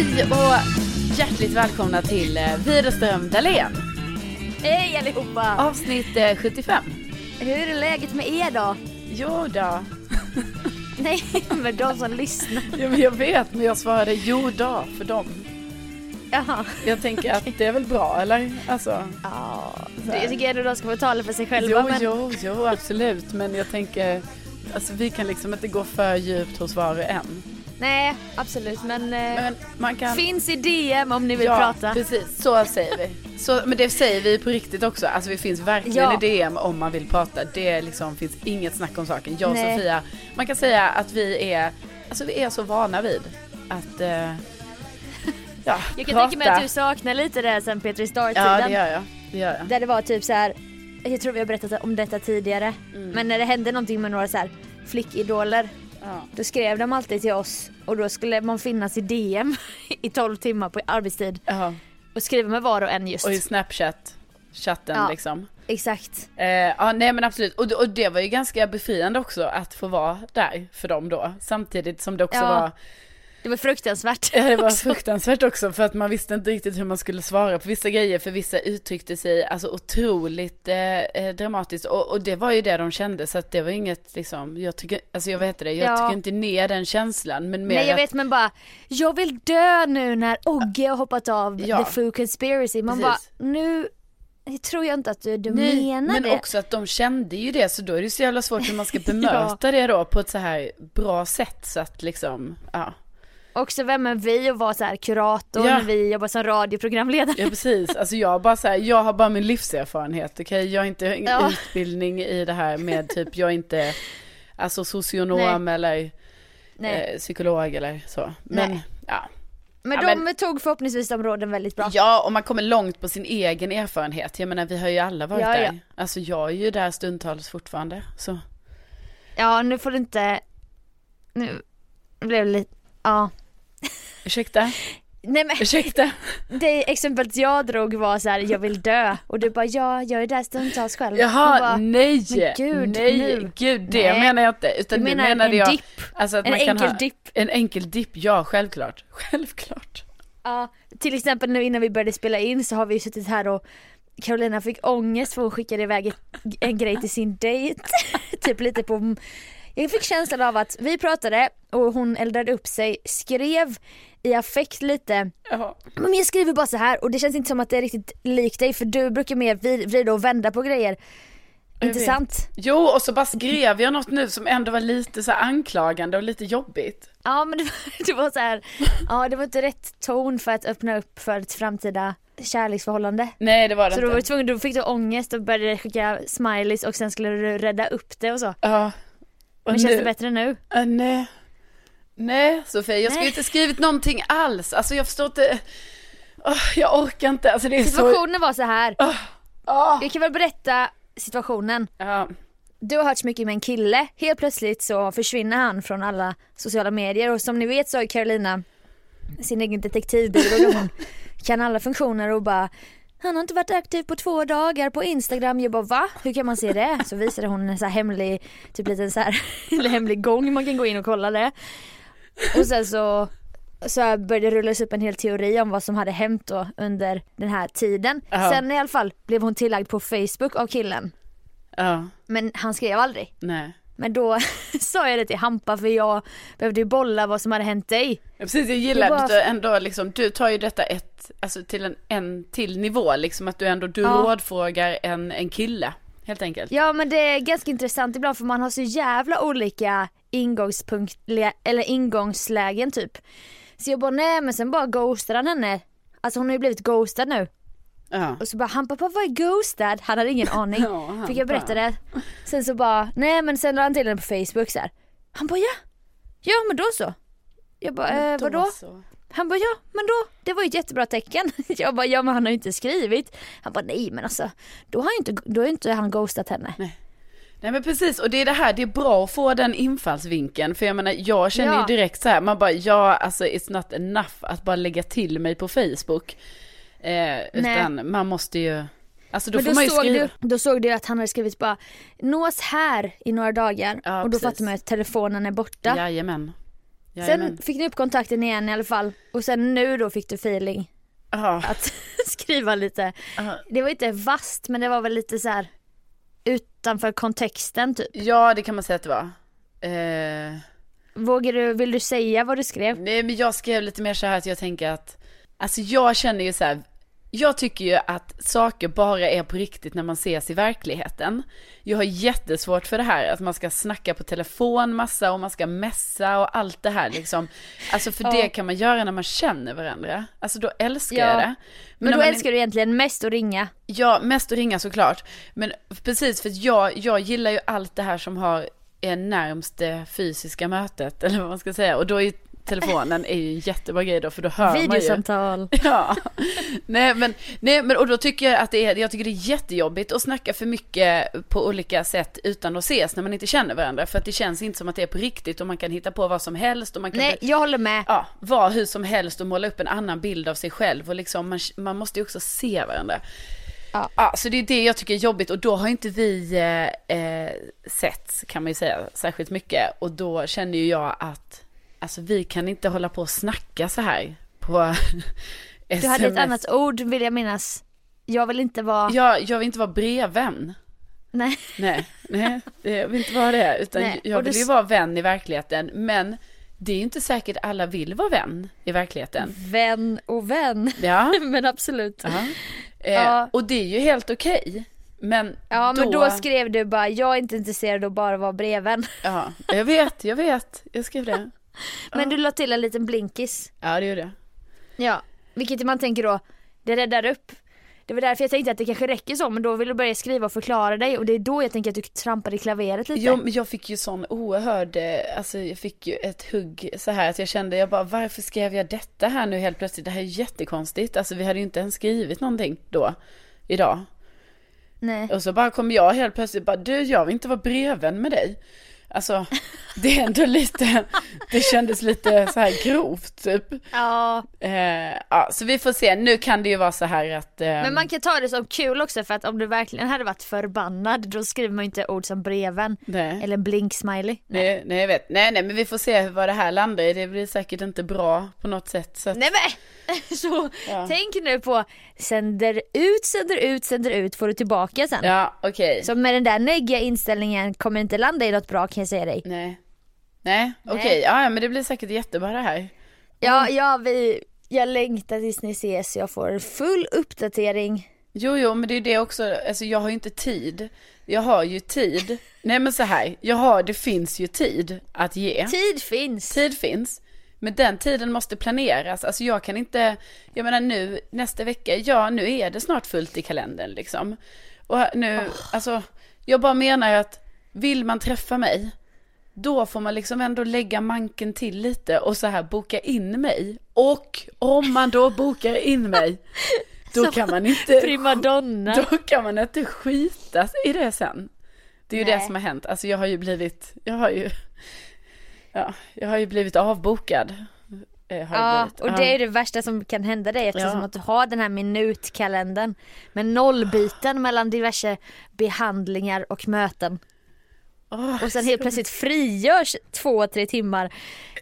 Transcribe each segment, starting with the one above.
Hej och hjärtligt välkomna till eh, Widerström Dahlén. Hej allihopa! Avsnitt eh, 75. Hur är läget med er då? Jo då. Nej, men de som lyssnar. Ja, men jag vet, men jag svarade jo då för dem. Jaha. Jag tänker att det är väl bra, eller? Alltså, Ja, jag tycker ändå de ska få tala för sig själva. jo, men... jo, jo, absolut. Men jag tänker, alltså vi kan liksom inte gå för djupt hos var och en. Nej, absolut. Men, eh, Men man kan... finns i DM om ni vill ja, prata. precis. Så säger vi. Så, men det säger vi på riktigt också. Alltså vi finns verkligen Ja. i DM om man vill prata. Det liksom finns inget snack om saken. Jag och Nej. Sofia, man kan säga att vi är, alltså vi är så vana vid att, eh, ja, Jag kan prata. tänka mig att du saknar lite det sen Petri Star-tiden. Ja, det gör jag. Det gör jag. Där det var typ så här. jag tror vi har berättat om detta tidigare. Mm. Men när det hände någonting med några så här flickidoler. Ja. Då skrev de alltid till oss och då skulle man finnas i DM i 12 timmar på arbetstid. Ja. Och skriva med var och en just. Och i Snapchat, chatten Ja. liksom. Exakt. Eh, ja, nej men absolut. Och, och det var ju ganska befriande också att få vara där för dem då. Samtidigt som det också Ja. var Det var fruktansvärt. Ja, det var också. fruktansvärt också för att man visste inte riktigt hur man skulle svara på vissa grejer för vissa uttryckte sig alltså otroligt eh, eh, dramatiskt och, och det var ju det de kände så att det var inget liksom, jag tycker, alltså jag vet det, jag Ja. tycker inte ner den känslan men mer Nej jag att, vet men bara, jag vill dö nu när Ogge har hoppat av Ja. The Foo Conspiracy. Man Precis. bara, nu jag tror jag inte att du, du Nej, menar men det. också att de kände ju det så då är det så jävla svårt hur man ska bemöta det då på ett så här bra sätt så att liksom, ja. Också vem är vi och vara så här kurator Ja. när vi jobbar som radioprogramledare. Ja precis, alltså jag bara så här, jag har bara min livserfarenhet, okej? Jag har inte Ja. utbildning i det här med typ, jag är inte alltså socionom eller Nej. eh, psykolog eller så. Men Nej. ja. men ja, de tog förhoppningsvis de råden väldigt bra. ja, och man kommer långt på sin egen erfarenhet. Jag menar vi har ju alla varit Ja, där. ja. Alltså jag är ju där stundtals fortfarande. Så. Ja nu får du inte, nu blev det lite, ja. Ursäkta? Nej men Ursäkta? det exemplet jag drog var så här: jag vill dö och du bara ja, jag är där stundtals själv. Jaha, bara, nej! gud, nej, nu. gud det Nej. menar jag inte. Utan Du menar menade en jag dipp? alltså En enkel dipp? en enkel dipp, ja självklart. Självklart. Ja, till exempel nu innan vi började spela in så har vi suttit här och Carolina fick ångest för hon skickade iväg en grej till sin dejt. typ lite på jag fick känslan av att vi pratade och hon eldade upp sig, skrev i affekt lite Jaha. Men jag skriver bara så här och det känns inte som att det är riktigt likt dig för du brukar mer vri- vrida och vända på grejer. Inte sant? Jo, och så bara skrev jag något nu som ändå var lite så anklagande och lite jobbigt. Ja men det var, det var så här, ja det var inte rätt ton för att öppna upp för ett framtida kärleksförhållande. Nej, det var det Så då var du inte. tvungen, då fick du ångest och började skicka smileys och sen skulle du rädda upp det och så. Ja. Men känns det bättre nu? Äh, nej. Nej, Sofie, jag skulle inte skrivit någonting alls. Alltså jag förstår inte. Åh, jag orkar inte. Alltså är så. Situationen var så här. Åh. jag kan väl berätta situationen. Ja. Du har hört så mycket med en kille, helt plötsligt så försvinner han från alla sociala medier och som ni vet så har Carolina sin egen detektivbyrå där hon kan alla funktioner och bara han har inte varit aktiv på två dagar på Instagram. Jag bara va? Hur kan man se det? Så visade hon en så hemlig, typ liten så här, hemlig gång man kan gå in och kolla det. Och sen så, så började det rullas upp en hel teori om vad som hade hänt då under den här tiden. Ja. Sen i alla fall blev hon tillagd på Facebook av killen. Ja. Men han skrev aldrig. Nej. Men då sa jag det till Hampa för jag behövde ju bolla vad som hade hänt dig. Ja, precis, jag gillar var- att du ändå liksom, du tar ju detta ett, alltså till en, en till nivå liksom att du ändå, du Ja. rådfrågar en, en kille. Helt enkelt. Ja men det är ganska intressant ibland för man har så jävla olika ingångspunkt, eller ingångslägen typ. Så jag bara nej men sen bara ghostade han henne. Alltså hon har ju blivit ghostad nu. Ja. Och så bara Hampa vad är ghostad? Han hade ingen aning. Ja, han Fick jag berätta det. Sen så bara nej men sen la han till henne på Facebook så här. Han bara ja. Ja men då så. Jag bara eh, Då vadå? så. Han bara ja, men då, det var ju ett jättebra tecken. Jag bara ja men han har ju inte skrivit. Han bara nej men alltså, då har inte, då har ju inte han ghostat henne. Nej men precis, och det är det här, det är bra att få den infallsvinkeln. För jag menar, jag känner Ja. ju direkt så här, man bara, ja alltså it's not enough att bara lägga till mig på Facebook. Eh, utan man måste ju, alltså då men får då man ju såg, skriva. du, då såg du att han hade skrivit bara nås här i några dagar Ja, och då precis. fattar man att telefonen är borta. Jajamän. Jajamän. Sen fick ni upp kontakten igen i alla fall och sen nu då fick du feeling Ja, att skriva lite. ja. Det var inte vast men det var väl lite så här utanför kontexten typ. ja, det kan man säga att det var. Eh, Vågar du, vill du säga vad du skrev? nej, men jag skrev lite mer så här att jag tänker att, alltså jag känner ju så här, jag tycker ju att saker bara är på riktigt när man ses i verkligheten. Jag har jättesvårt för det här att man ska snacka på telefon massa och man ska messa och allt det här liksom. Alltså för Ja. det kan man göra när man känner varandra. Alltså då älskar Ja. jag det. Men när då man älskar du egentligen mest att ringa. Ja, mest att ringa såklart. Men precis, för jag, jag gillar ju allt det här som har är närmst det fysiska mötet, eller vad man ska säga. Och då är telefonen är ju en jättebra grej då, för då hör man ju. Videosamtal. Ja, nej men, nej men och då tycker jag att det är, jag tycker det är jättejobbigt att snacka för mycket på olika sätt utan att ses när man inte känner varandra. För att det känns inte som att det är på riktigt och man kan hitta på vad som helst och man kan Nej, jag håller med. ja, vara hur som helst och måla upp en annan bild av sig själv och liksom man, man måste ju också se varandra. Ja. så det är det jag tycker är jobbigt och då har inte vi eh, eh, sett kan man ju säga särskilt mycket och då känner ju jag att alltså vi kan inte hålla på och snacka så här på Du hade ett annat ord vill jag minnas. Jag vill inte vara, Jag, jag vill inte vara brevvän. nej. Nej, nej, jag vill inte vara det. Utan Nej, jag vill du ju vara vän i verkligheten. Men det är ju inte säkert alla vill vara vän i verkligheten. Vän och vän. Ja, men absolut. ja. Eh, Ja. Och det är ju helt okej. Men, Ja men då, då skrev du bara, jag är inte intresserad av bara vara breven. Ja, jag vet, jag vet. Jag skrev det. Men du la till en liten blinkis. Ja, det gjorde jag. Ja, vilket man tänker då, det räddar upp. Det var därför jag tänkte att det kanske räcker så, men då vill du börja skriva och förklara dig och det är då jag tänker att du trampar i klaveret lite. Jo, men jag fick ju sån oerhörd, eh, alltså jag fick ju ett hugg så här att jag kände, jag bara varför skrev jag detta här nu helt plötsligt? Det här är jättekonstigt. Alltså vi hade ju inte ens skrivit någonting då, idag. Nej. Och så bara kom jag helt plötsligt bara, du jag vill inte vara brevvän med dig. Alltså, det är ändå lite, det kändes lite så här grovt typ. Ja, Eh, ja, så vi får se, nu kan det ju vara så här att... Eh, men man kan ta det som kul också för att om du verkligen hade varit förbannad då skriver man ju inte ord som breven nej, eller blink-smiley. nej, nej, jag vet. Nej, nej, men vi får se vad det här landar i. Det blir säkert inte bra på något sätt. Så att, Nej men! Så Ja. tänk nu på sänder ut, sänder ut, sänder ut får du tillbaka sen. ja, okej. Så med den där negga inställningen kommer inte landa i något bra kan jag säga dig. Nej. Nej, okej. Ja, ja, men det blir säkert jättebra det här. Ja, ja vi, jag längtar tills ni ses, jag får full uppdatering. Jo, jo, men det är det också, alltså jag har ju inte tid. Jag har ju tid. Nej men så här, jag har, det finns ju tid att ge. Tid finns. Tid finns. Men den tiden måste planeras. Alltså jag kan inte, jag menar nu, nästa vecka, ja nu är det snart fullt i kalendern liksom. Och nu, alltså, jag bara menar att vill man träffa mig, då får man liksom ändå lägga manken till lite och så här boka in mig. Och om man då bokar in mig, då kan man inte, Primadonna. då kan man inte skita i det sen. Det är ju det Nej. som har hänt. Alltså jag har ju blivit, jag har ju, ja, jag har ju blivit avbokad. Eh, Ja, blivit. och det är det värsta som kan hända dig eftersom Ja. att du har den här minutkalendern med nollbyten mellan diverse behandlingar och möten. Åh, Och sen helt plötsligt frigörs två, tre timmar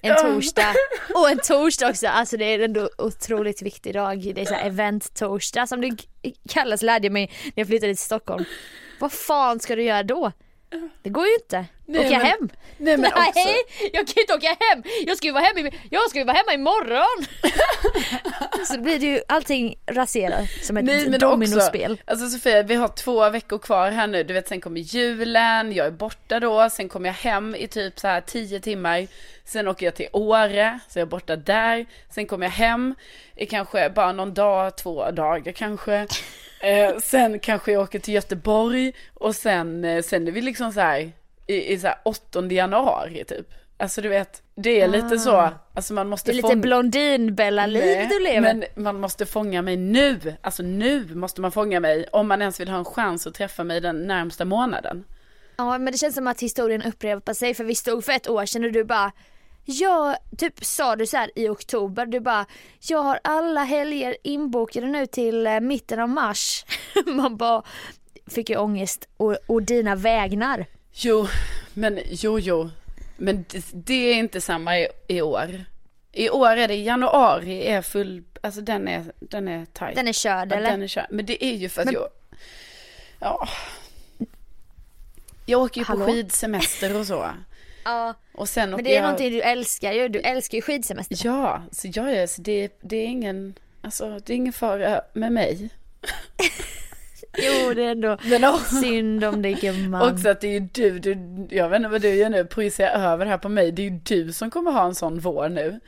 en torsdag och en torsdag också. Alltså det är ändå otroligt viktig dag. Det är så här event-torsdag som det kallas lärde jag mig när jag flyttade till Stockholm. Vad fan ska du göra då? Det går ju inte. Nej, åka men- hem. Nej men också, Nej, jag kan ju inte åka hem. Jag ska ju vara hemma, i- jag ska ju vara hemma imorgon. så blir det ju allting raserat som ett Nej, men dominospel. också, alltså Sofia, vi har två veckor kvar här nu. Du vet, sen kommer julen, jag är borta då, sen kommer jag hem i typ så här tio timmar. Sen åker jag till Åre, så jag är borta där. Sen kommer jag hem i kanske bara någon dag, två dagar kanske. Eh, sen kanske jag åker till Göteborg och sen, eh, sen är vi liksom så här i, i så här 8 januari typ. Alltså du vet, det är lite så, alltså man måste Ah. Det är lite fånga- blondin-Bella-liv du lever. Men man måste fånga mig nu. Alltså nu måste man fånga mig om man ens vill ha en chans att träffa mig den närmsta månaden. Ja men det känns som att historien upprepar sig för vi stod för ett år sedan och du bara jag, typ sa du så här i oktober, du bara jag har alla helger inbokade nu till eh, mitten av mars. Man bara fick ju ångest och, och dina vägnar. Jo, men jo, jo. Men det, det är inte samma i, i år. I år är det januari är full, alltså den är, den är tajt. Den är körd Ja, eller? Den är körd. Men det är ju för att Men- jag, ja. Jag åker ju Hallå? på skidsemester och så. Ja, Och sen men det är jag, någonting du älskar ju. Du älskar ju skidsemester. Ja, så jag är, så det, det är ingen, alltså det är ingen fara med mig. Jo, det är ändå Men synd om dig gumman. också att det är ju du, du, jag vet inte vad du gör nu, projicerar över här på mig. Det är ju du som kommer ha en sån vår nu.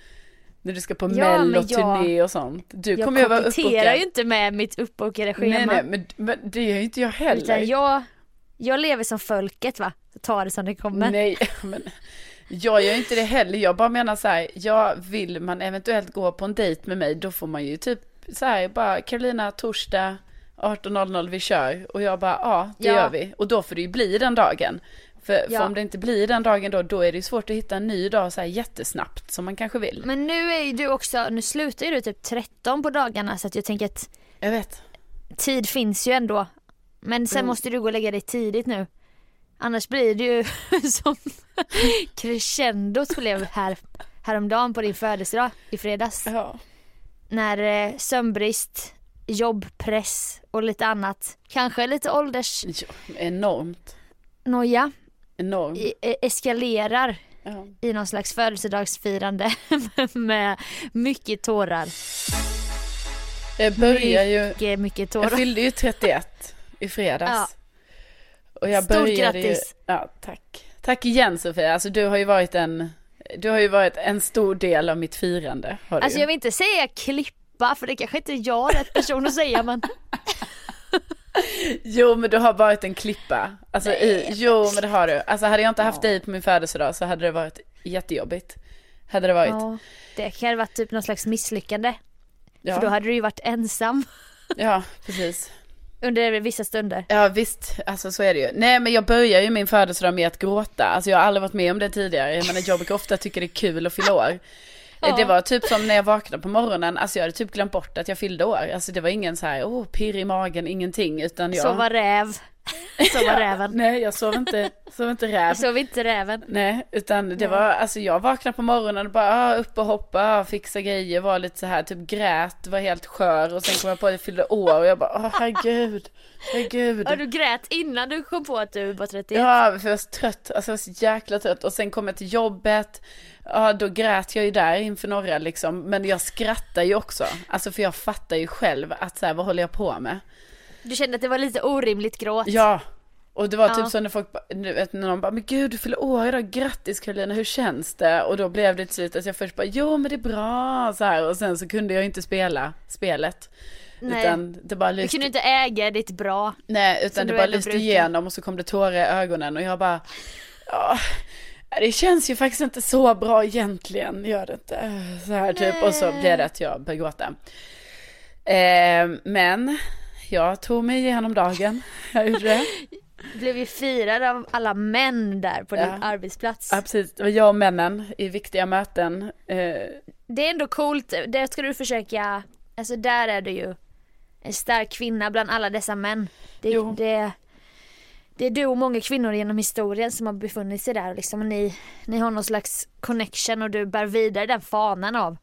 När du ska på Ja, mello, men jag- turné och sånt. Du jag kommer ju vara kompletterar uppbokad. ju inte med mitt uppbokade schema. Nej, nej, men, men det gör ju inte jag heller. Utan jag, jag lever som folket va. Så ta det som det kommer. Nej, men jag gör inte det heller. Jag bara menar så här, ja, vill man eventuellt gå på en dejt med mig, då får man ju typ så här, bara Carolina, torsdag 18.00 vi kör. Och jag bara, ja, det Ja. gör vi. Och då får det ju bli den dagen. För, Ja. för om det inte blir den dagen då, då är det ju svårt att hitta en ny dag så här jättesnabbt som man kanske vill. Men nu är ju du också, nu slutar ju du typ 13 på dagarna så att jag tänker att Jag vet. tid finns ju ändå. Men sen Mm. måste du gå och lägga dig tidigt nu. Annars blir det ju som crescendot blev här, häromdagen på din födelsedag i fredags. Ja. När eh, sömnbrist, jobbpress och lite annat, kanske lite åldersnoja, ja enormt. Enormt. i- eh, eskalerar Ja. i någon slags födelsedagsfirande med mycket tårar. Jag börjar ju, Mycket, mycket jag tårar. fyllde ju 31 i fredags. Ja. Och jag Stort började grattis. Ju, ja, tack. Tack igen Sofia. Alltså du har ju varit en, du har ju varit en stor del av mitt firande. Har du Alltså ju. jag vill inte säga klippa för det kanske inte är jag rätt person att säga men Jo men du har varit en klippa. Alltså i, jo men det har du. Alltså hade jag inte haft dig på min födelsedag så hade det varit jättejobbigt. Hade det varit. ja, det kan ha varit typ någon slags misslyckande. Ja, För då hade du ju varit ensam ja precis. under vissa stunder. Ja visst, alltså så är det ju. Nej men jag börjar ju min födelsedag med att gråta. Alltså jag har aldrig varit med om det tidigare. Jag menar jag brukar ofta tycka det är kul att fylla år. Ja. Det var typ som när jag vaknade på morgonen, alltså jag hade typ glömt bort att jag fyllde år. Alltså det var ingen så här, oh pirr i magen, ingenting. Utan jag... Så var räv. Så var räven. Nej jag sov inte, sov inte räv. Så var inte räven. Nej, utan det var, alltså jag vaknade på morgonen och bara ah, upp och hoppa, ah, fixa grejer, var lite så här, typ grät, var helt skör och sen kom jag på att jag fyllde år och jag bara, åh herregud, herregud. Ja du grät innan du kom på att du var 31. Ja, för jag var så trött, alltså jag var så jäkla trött och sen kom jag till jobbet, ja då grät jag ju där inför några liksom, men jag skrattar ju också, alltså för jag fattar ju själv att så här, vad håller jag på med? Du kände att det var lite orimligt gråt. Ja, och det var typ Ja. så när folk, du vet, när någon bara, men gud du fyller år idag, grattis Karolina, hur känns det? Och då blev det till slut att jag först bara, jo men det är bra, så här, och sen så kunde jag inte spela spelet. Nej. Utan det bara Du lyste, kunde inte äga ditt bra. nej, utan det du bara lyste brukar. igenom och så kom det tårar i ögonen och jag bara, ja, det känns ju faktiskt inte så bra egentligen, gör det inte? Så här typ, och så blev det att jag började gråta. Eh, men jag tog mig igenom dagen, jag gjorde det. Blev ju firad av alla män där på din Ja. arbetsplats. Ja, precis. Det var jag och männen i viktiga möten. Eh, Det är ändå coolt, där ska du försöka, alltså där är du ju en stark kvinna bland alla dessa män. Det, Jo. det, det är du och många kvinnor genom historien som har befunnit sig där liksom. Och ni, ni har någon slags connection och du bär vidare den fanan av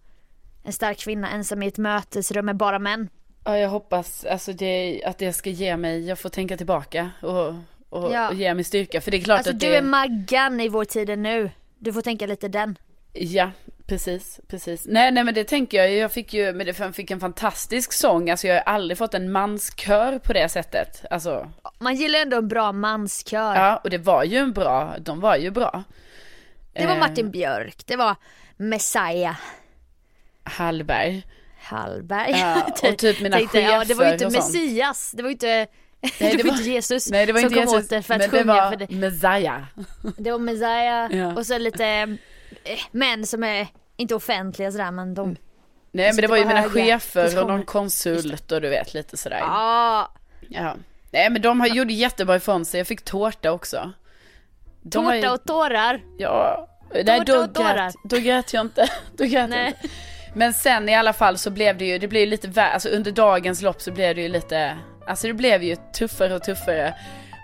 en stark kvinna ensam i ett mötesrum med bara män. Ja, jag hoppas alltså det, att det ska ge mig, jag får tänka tillbaka och, och, Ja. och ge mig styrka. För det är klart Alltså att du det är Maggan i vår tid nu. Du får tänka lite den. Ja, precis, precis. Nej, nej men det tänker jag. Jag fick ju, men det fick en fantastisk sång. Alltså jag har aldrig fått en manskör på det sättet. Alltså, Man gillar ändå en bra manskör. ja, och det var ju en bra, de var ju bra. Det var Eh, Martin Björk, det var Messiah Hallberg. Hallberg. Ja, och typ mina Tänkte, ja, det var ju inte chefer. Messias, det var ju inte, Nej, det var inte Jesus Nej, det var som inte kom Jesus, åt det för att men sjunga det var för det. Messiah. Det var Messiah Ja. och så lite eh, män som är inte offentliga sådär men de Nej, men det var ju mina höga chefer och någon konsult och du vet lite sådär. Ja, Ja. Nej, men de har gjort jättebra ifrån sig. Jag fick tårta också. De var ju- tårta och tårar. Ja, nej då och tårar. grät, då grät jag inte. Då grät jag inte. Men sen i alla fall så blev det ju, det blev ju lite värre, alltså under dagens lopp så blev det ju lite, alltså det blev ju tuffare och tuffare.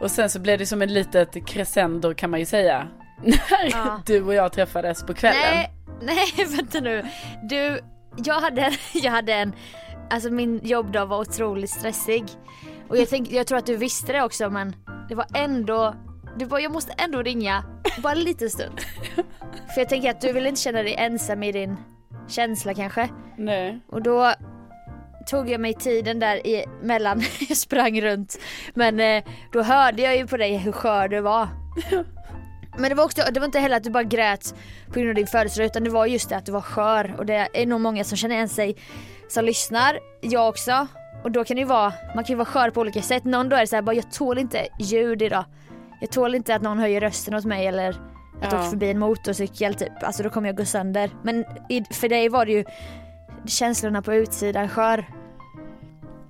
Och sen så blev det som en litet crescendo kan man ju säga. när Ja. du och jag träffades på kvällen. Nej, nej vänta nu. Du, jag hade, jag hade en, alltså min jobbdag var otroligt stressig. Och jag, tänk, jag tror att du visste det också men det var ändå, det var, jag måste ändå ringa bara en liten stund. För jag tänker att du vill inte känna dig ensam i din känsla kanske. Nej. Och då tog jag mig tiden där i, mellan, jag sprang runt. Men eh, då hörde jag ju på dig hur skör du var. Men det var, också, det var inte heller att du bara grät på grund av din födelsedag utan det var just det att du var skör och det är nog många som känner igen sig som lyssnar, jag också. Och då kan det ju vara, man kan ju vara skör på olika sätt. Någon då är det så här, bara jag tål inte ljud idag. Jag tål inte att någon höjer rösten åt mig eller att Ja. åka förbi en motorcykel typ. Alltså då kommer jag gå sönder. Men i, för dig var det ju känslorna på utsidan skör.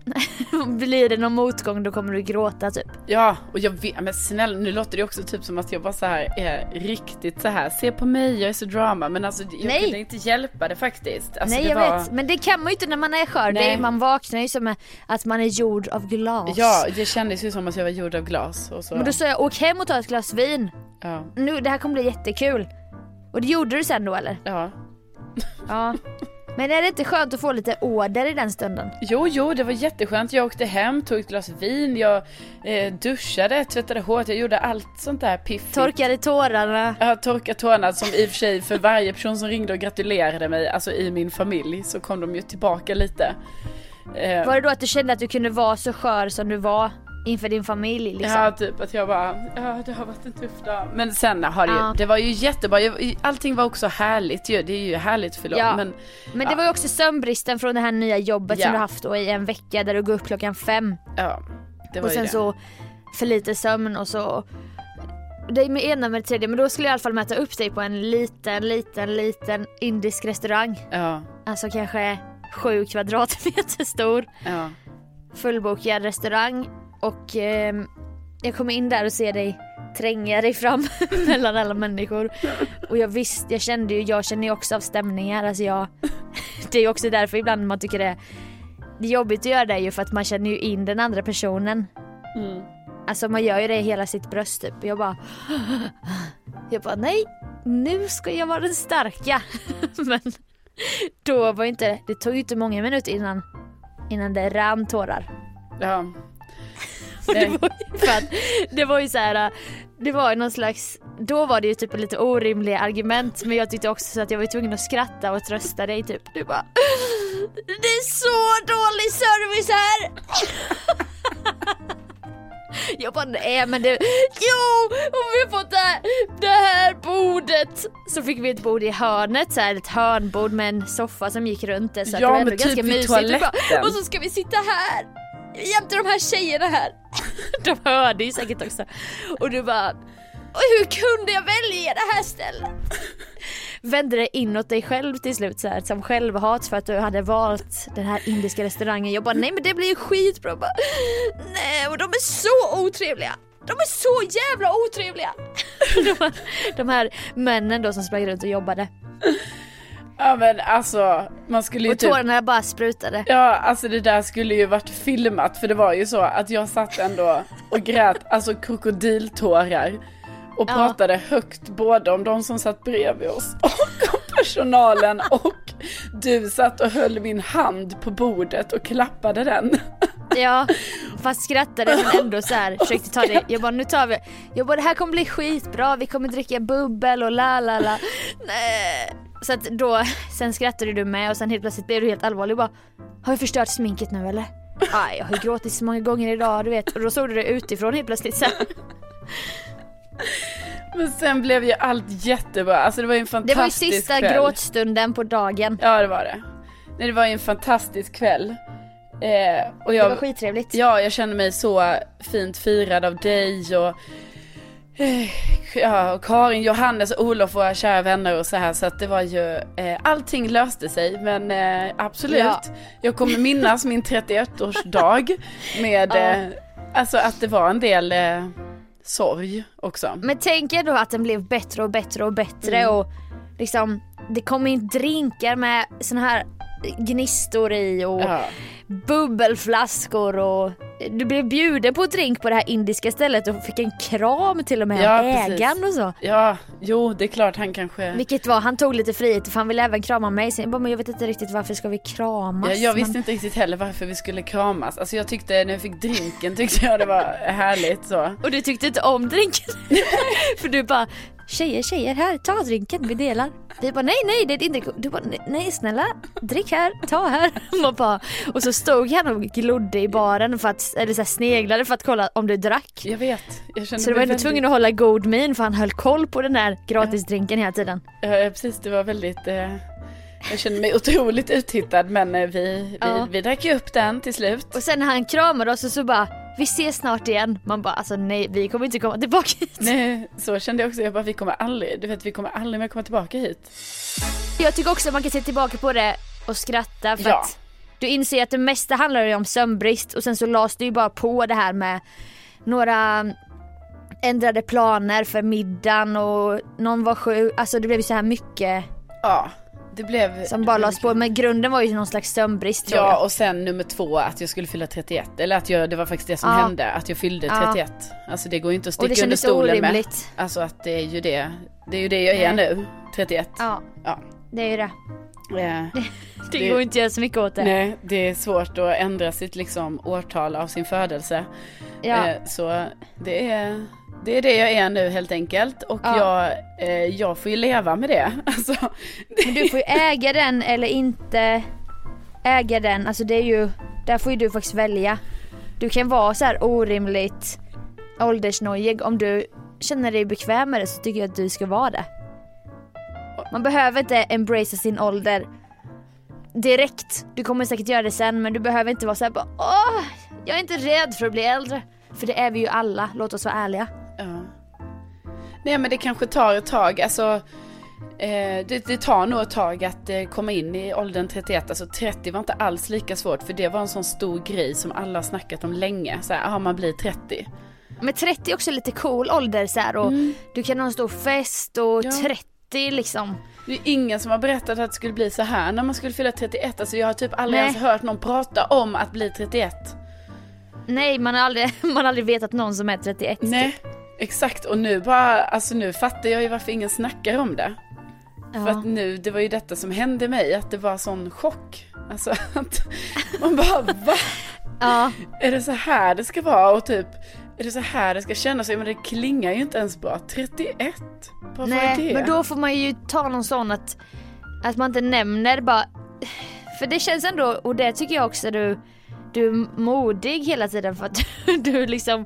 Blir det någon motgång då kommer du gråta typ. Ja, och jag vet, men snälla nu låter det också typ som att jag bara så här är riktigt så här. se på mig, jag är så drama. Men alltså jag Nej. kunde inte hjälpa det faktiskt. Alltså, Nej det jag var... vet, men det kan man ju inte när man är skör. Nej. är, man vaknar ju som att man är gjord av glas. Ja, det kändes ju som att jag var gjord av glas. Och så... Men då sa jag åk hem och ta ett glas vin. ja, Nu, det här kommer bli jättekul. Och det gjorde du sen då eller? ja. Ja. Men är det inte skönt att få lite order i den stunden? Jo, jo, det var jätteskönt. Jag åkte hem, tog ett glas vin, jag eh, duschade, tvättade håret, jag gjorde allt sånt där piffigt. Torkade tårarna. Jag har torkat tårna som i och för sig för varje person som ringde och gratulerade mig, alltså i min familj, så kom de ju tillbaka lite. Eh, Var det då att du kände att du kunde vara så skör som du var inför din familj liksom? Ja, typ att jag bara, ja det har varit en tuff dag. Men sen har det ju, Ja. det var ju jättebra, allting var också härligt ju, det är ju härligt för dem. Ja. Men Men det var ju också sömnbristen från det här nya jobbet som du haft då i en vecka där du går upp klockan fem. ja, det var Och ju sen det. så för lite sömn och så det är med ena med det tredje men då skulle jag i alla fall mäta upp dig på en liten, liten, liten indisk restaurang. Ja, Alltså kanske sju kvadratmeter stor. ja. Fullbokad restaurang och ehm, jag kommer in där och ser dig tränga dig fram mellan alla människor. Och jag visste, jag kände ju, jag känner ju också av stämningar. Alltså jag, det är ju också därför ibland man tycker det, det är jobbigt att göra det ju för att man känner ju in den andra personen. Mm. Alltså man gör ju det i hela sitt bröst typ. Jag bara, jag bara nej, nu ska jag vara den starka. Men då var inte, det tog ju inte många minuter innan, innan det rann tårar. ja. Det var ju för att det var ju så här, det var någon slags, då var det ju typ lite orimliga argument men jag tyckte också så att jag var tvungen att skratta och trösta dig typ. Du bara Det är så dålig service här! Jag bara nej men det, jo om vi har fått det här, det här bordet Så fick vi ett bord i hörnet så här, ett hörnbord med en soffa som gick runt det så Ja, det var ändå typ ganska mysigt. Och bara, toaletten. Och så ska vi sitta här jämte de här tjejerna här. De hörde ju säkert också. Och du bara, "Och hur kunde jag välja det här stället? Vände det inåt dig själv till slut så här, som självhat för att du hade valt den här indiska restaurangen. Jag bara, nej men det blir ju skitbra. Jag Bara, nej och de är så otrevliga. De är så jävla otrevliga. De, här- de här männen då som sprang runt och jobbade ja men alltså, man skulle ju Och typ tårarna bara sprutade. Ja, alltså det där skulle ju varit filmat för det var ju så att jag satt ändå och grät, alltså krokodiltårar. Och Ja. pratade högt både om de som satt bredvid oss och om personalen och du satt och höll min hand på bordet och klappade den. Ja, fast skrattade men ändå så här försökte ta det. Jag bara nu tar vi, jag bara det här kommer bli skitbra, vi kommer dricka bubbel och la la la. Så att då, sen skrattade du med och sen helt plötsligt blev du helt allvarlig och bara Har jag förstört sminket nu eller? Aj, jag har ju gråtit så många gånger idag du vet och då såg du det utifrån helt plötsligt här. Men sen blev ju allt jättebra, alltså det var ju en Det var ju fantastisk sista kväll. gråtstunden på dagen. Ja det var det. Nej, det var ju en fantastisk kväll. Eh, och Det jag, var skittrevligt. Ja, jag känner mig så fint firad av dig och eh, ja, och Karin, Johannes och Olof, våra kära vänner och så här. Så att det var ju, eh, allting löste sig. Men eh, absolut, Ja. jag kommer minnas min 31-årsdag med, Ja. eh, alltså att det var en del eh, sorg också. Men tänk ändå att den blev bättre och bättre och bättre Mm. och liksom det kom in drinkar med såna här gnistor i och Ja, bubbelflaskor och du blev bjuden på drink på det här indiska stället och fick en kram till och med Ja, av precis. ägaren och så. Ja, jo det är klart han kanske... Vilket var, han tog lite frihet för han ville även krama mig. Så jag bara, men jag vet inte riktigt varför ska vi kramas? Ja, jag visste Men- inte riktigt heller varför vi skulle kramas. Alltså jag tyckte när jag fick drinken tyckte jag det var härligt så. Och du tyckte inte om drinken? för du bara, tjejer tjejer här, ta drinken, vi delar. Vi bara nej nej det är din drink. Du bara nej, snälla, drick här, ta här. Man bara, och så stod han och glodde i baren för att, eller så här, sneglade för att kolla om du drack. Jag vet. Jag Så du var ändå väldigt... tvungen att hålla god min för han höll koll på den där gratisdrinken hela tiden. Ja, precis. Det var väldigt... Eh... Jag kände mig otroligt uthittad men eh, vi, vi, Ja. vi drack ju upp den till slut. Och sen när han kramade oss och så bara, vi ses snart igen. Man bara alltså nej vi kommer inte komma tillbaka hit. Nej, så kände jag också. Jag bara, vi kommer aldrig, du vet vi kommer aldrig mer komma tillbaka hit. Jag tycker också att man kan se tillbaka på det och skratta för Ja. att du inser att det mesta handlar ju om sömnbrist och sen så lades det ju bara på det här med några ändrade planer för middagen och någon var sjuk, alltså det blev ju så här mycket Ja, det blev... som bara lades på men grunden var ju någon slags sömnbrist tror Ja, jag. och sen nummer två att jag skulle fylla 31. Eller att jag, det var faktiskt det som Ja. hände, att jag fyllde Ja. 31. Alltså det går ju inte att det sticka under stolen med. orimligt. Alltså att det är ju det, det är ju det jag är nu, 31. Ja, Ja. det är ju det. Eh, Det, Det- går inte att göra så mycket åt det. Nej, det är svårt att ändra sitt liksom årtal av sin födelse. Ja. Eh, så det är, det är det jag är nu helt enkelt. Och Ja. jag, eh, jag får ju leva med det. Alltså, Men du får ju äga den eller inte äga den. Alltså det är ju, där får ju du faktiskt välja. Du kan vara så här orimligt åldersnojig. Om du känner dig bekväm med det så tycker jag att du ska vara det. Man behöver inte embracea sin ålder direkt. Du kommer säkert göra det sen men du behöver inte vara så här bara åh, jag är inte rädd för att bli äldre. För det är vi ju alla, låt oss vara ärliga. Nej men det kanske tar ett tag, alltså eh, det, det tar nog ett tag att eh, komma in i åldern 31, alltså 30 var inte alls lika svårt för det var en sån stor grej som alla har snackat om länge, så här, aha, man blir 30. Men 30 är också lite cool ålder så här, och du kan ha en stor fest och Ja. 30 liksom. Det är ingen som har berättat att det skulle bli så här när man skulle fylla 31, alltså jag har typ aldrig Nej. ens hört någon prata om att bli 31. Nej man har aldrig, man har aldrig vetat någon som är 31. Nej, exakt och nu bara, alltså nu fattar jag ju varför ingen snackar om det. För Ja. att nu, det var ju detta som hände mig, att det var sån chock. Alltså att man bara, va? ja. Är det så här det ska vara? Och typ, är det så här det ska kännas? Men det klingar ju inte ens bra. 31? Vad var det? Nej men då får man ju ta någon sån att, att man inte nämner bara. För det känns ändå, och det tycker jag också du, du är modig hela tiden för att du liksom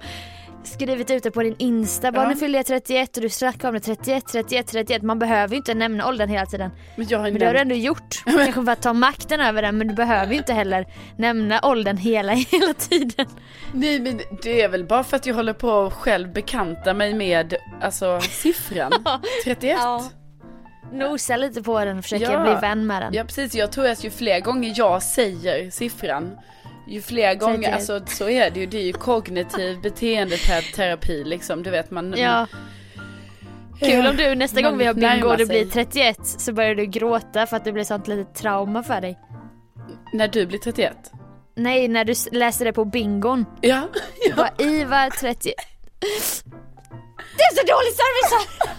skrivit ut det på din Insta, bara Ja. nu fyller jag 31 och du snackar om det 31, 31, 31. Man behöver ju inte nämna åldern hela tiden. Men jag har Men det har du ändå gjort. Kanske för att ta makten över den men du behöver ju inte heller nämna åldern hela, hela tiden. nej men det är väl bara för att jag håller på att själv bekanta mig med, alltså siffran. 31. Ja. Nosa lite på den och försöka Ja. bli vän med den. Ja precis, jag tror att ju fler gånger jag säger siffran, ju fler gånger, 31. alltså så är det ju, det är ju kognitiv beteendeterapi liksom, du vet man... Ja. Kul om du nästa Man gång vi har bingo och sig. blir 31 så börjar du gråta för att det blir sånt litet trauma för dig. När du blir 31? Nej, när du läser det på bingon. Ja. Du bara Ivar 30. Det är så dålig service här!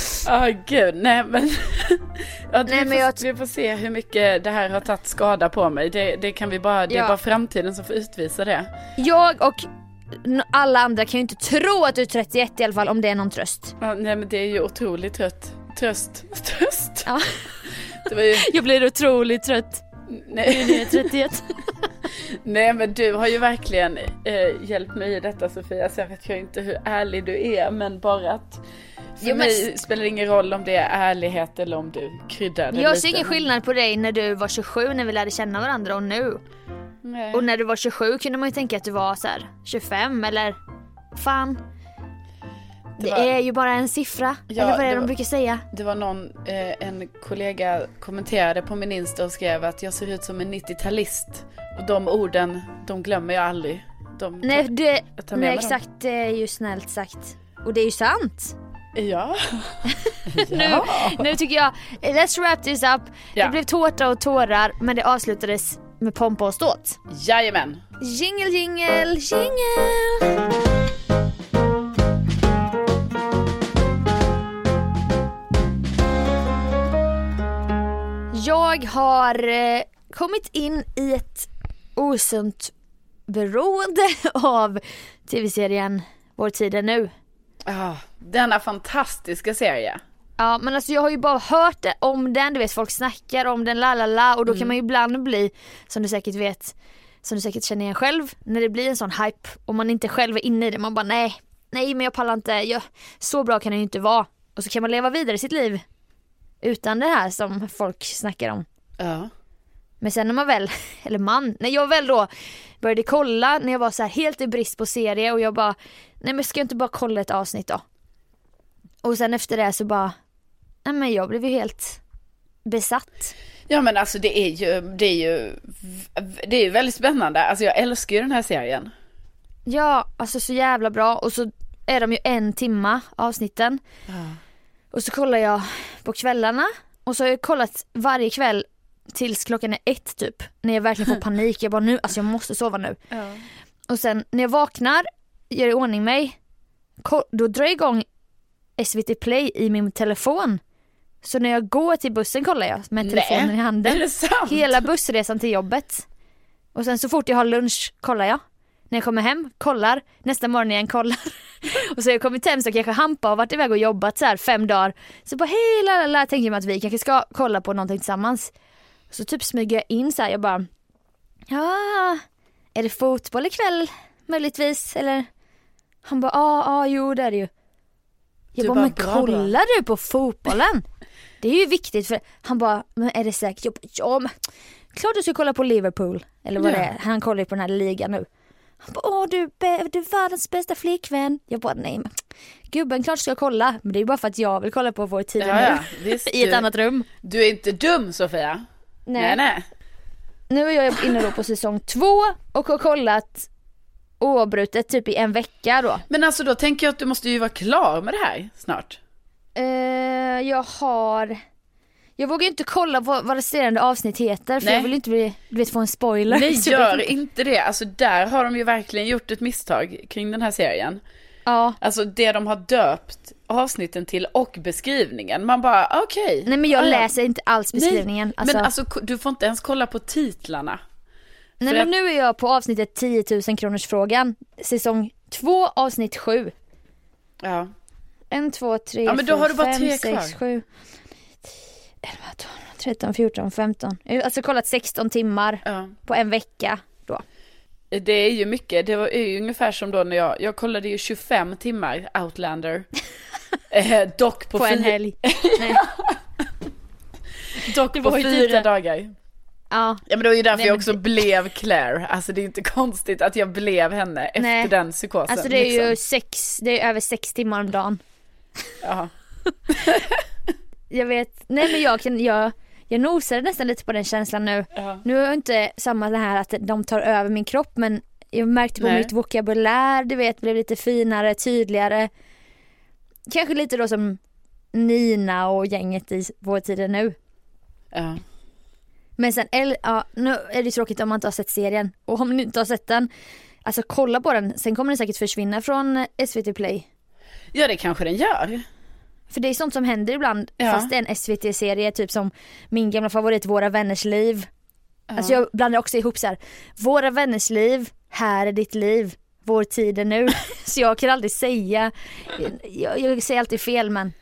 Ja gud, nej men... ja, Nej, vi, men får, jag- vi får se hur mycket det här har tagit skada på mig. Det, det kan vi bara, det är Ja. bara framtiden som får utvisa det. Jag och alla andra kan ju inte tro att du är 31 i alla fall om det är någon tröst. Ja, nej men det är ju otroligt trött. Tröst. Tröst. Ja. Det var ju, Jag blir otroligt trött. nej, Nu är 31. nej men du har ju verkligen eh, hjälpt mig i detta Sofia. Så jag vet ju inte hur ärlig du är men bara att för Jo, men- mig spelar det ingen roll om det är ärlighet eller om du kryddar det Jag lite. ser ingen skillnad på dig när du var 27 när vi lärde känna varandra och nu. Nej. Och när du var 27 kunde man ju tänka att du var så här 25 eller fan. Det, var- är ju bara en siffra. Ja, eller vad är det det de brukar säga? Det var någon, eh, en kollega kommenterade på min Insta och skrev att jag ser ut som en 90-talist. Och de orden, de glömmer jag aldrig. De, Nej, det, nej exakt det är ju snällt sagt. Och det är ju sant. Ja. Nu, nu tycker jag, let's wrap this up. Ja. Det blev tårta och tårar men det avslutades med pompa och ståt. Jajamän. Jingle, jingle, jingle! Jag har eh, kommit in i ett osunt beroende av tv-serien Vår tid är nu. Ja, denna fantastiska serie. Ja men alltså jag har ju bara hört om den, du vet folk snackar om den, la la la och då kan man ju ibland bli, som du säkert vet, som du säkert känner igen själv, när det blir en sån hype och man inte själv är inne i det, man bara nej, nej men jag pallar inte, jag, så bra kan det ju inte vara. Och så kan man leva vidare sitt liv utan det här som folk snackar om. Ja. Men sen när man väl, eller man, när jag väl då började kolla när jag var så här helt i brist på serie och jag bara, nej men ska jag inte bara kolla ett avsnitt då? Och sen efter det så bara, nej men jag blev ju helt besatt. Ja men alltså det är ju, det är ju, det är ju väldigt spännande. Alltså jag älskar ju den här serien. Ja, alltså så jävla bra och så är de ju en timma avsnitten. Ja. Och så kollar jag på kvällarna och så har jag kollat varje kväll tills klockan är ett typ. När jag verkligen får panik, jag bara nu, alltså jag måste sova nu. Ja. Och sen när jag vaknar, gör i ordning mig, då drar jag igång SVT play i min telefon. Så när jag går till bussen kollar jag med telefonen i Är handen. Hela bussresan till jobbet. Och sen så fort jag har lunch kollar jag. När jag kommer hem, kollar. Nästa morgon igen, kollar. Och så har jag kommit hem så kanske Hampa har varit iväg och jobbat så här fem dagar. Så bara hej la la la tänker jag att vi kanske ska kolla på någonting tillsammans. Så typ smyger jag in så här, jag bara Ja, är det fotboll ikväll möjligtvis eller? Han bara ja, ja jo det är det ju. Jag Du bara, bara, men kollar du på fotbollen? Det är ju viktigt för han bara, men är det säkert? Jag bara, ja men klart du ska kolla på Liverpool. Eller vad Ja. det är, han kollar ju på den här ligan nu. Han bara, åh du, du är världens bästa flickvän. Jag bara, nej men gubben klart ska jag kolla. Men det är ju bara för att jag vill kolla på vår tid Ja, ja. I ett annat rum. Du är inte dum Sofia. Nej nej. Nu är jag inne då på säsong två och har kollat oavbrutet typ i en vecka då. Men alltså då tänker jag att du måste ju vara klar med det här snart. Eh, jag har jag vågar ju inte kolla vad, vad resterande avsnitt heter för Nej. jag vill inte bli, du vet få en spoiler. Nej gör inte det. Alltså där har de ju verkligen gjort ett misstag kring den här serien. Ja. Alltså det de har döpt avsnitten till och beskrivningen. Man bara okej. Nej men jag Ja, ja. läser inte alls beskrivningen. Nej, alltså, Men alltså ko- du får inte ens kolla på titlarna. nej för men att- nu är jag på avsnittet 10 000 kronors frågan. Säsong 2 avsnitt 7. Ja. 1, 2, 3, Ja, men då 4, har du bara 5, tre 6, kvar. 7, 11, 12, 13, 14, 15. Jag har alltså kollat 16 timmar ja. på en vecka då. Det är ju mycket, det var ju ungefär som då när jag, jag kollade ju 25 timmar Outlander. eh, dock på, På en helg. Dock Det på ju fyra dagar. Ja, Ja men det var ju därför Nej, jag också det- blev Claire. Alltså det är inte konstigt att jag blev henne efter Nej. den psykosen. alltså det är ju liksom. sex, det är över sex timmar om dagen. Ja. Jag vet, nej men jag kan, jag, jag nosade nästan lite på den känslan nu. Ja. Nu är jag inte samma det här att de tar över min kropp men jag märkte på Nej. mitt vokabulär, du vet, blev lite finare, tydligare. Kanske lite då som Nina och gänget i vår tid nu. Ja. Men sen, eller, ja, nu är det tråkigt om man inte har sett serien. Och om ni inte har sett den, alltså kolla på den. Sen kommer den säkert försvinna från SVT Play. ja det kanske den gör. För det är sånt som händer ibland Ja. fast det är en SVT-serie, typ som min gamla favorit Våra vänners liv. Ja. Alltså jag blandar också ihop så här. Våra vänners liv, här är ditt liv, vår tid är nu. så jag kan aldrig säga, jag, jag säger alltid fel men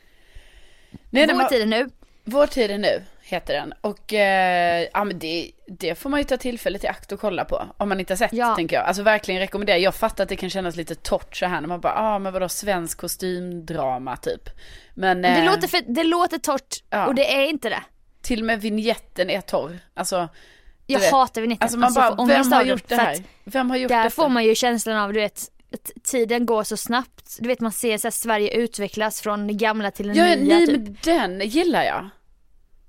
Nej, vår men- tid är nu. Vår tid är nu, heter den. Och eh, ja, men det, det får man ju ta tillfället i akt och kolla på. Om man inte har sett, Ja. tänker jag. Alltså verkligen rekommendera. Jag fattar att det kan kännas lite torrt så här när man bara, ja ah, men vadå svensk kostymdrama typ. Men Det, eh, låter för, det låter torrt Ja. och det är inte det. till och med vignetten är torr. Alltså, Jag vet. hatar vignetten. alltså man jag får bara, ångest vem har gjort det här? Vem har gjort Där detta? får man ju känslan av, du vet, att tiden går så snabbt. Du vet man ser så här, Sverige utvecklas från det gamla till det Ja, nya nej typ. men den gillar jag.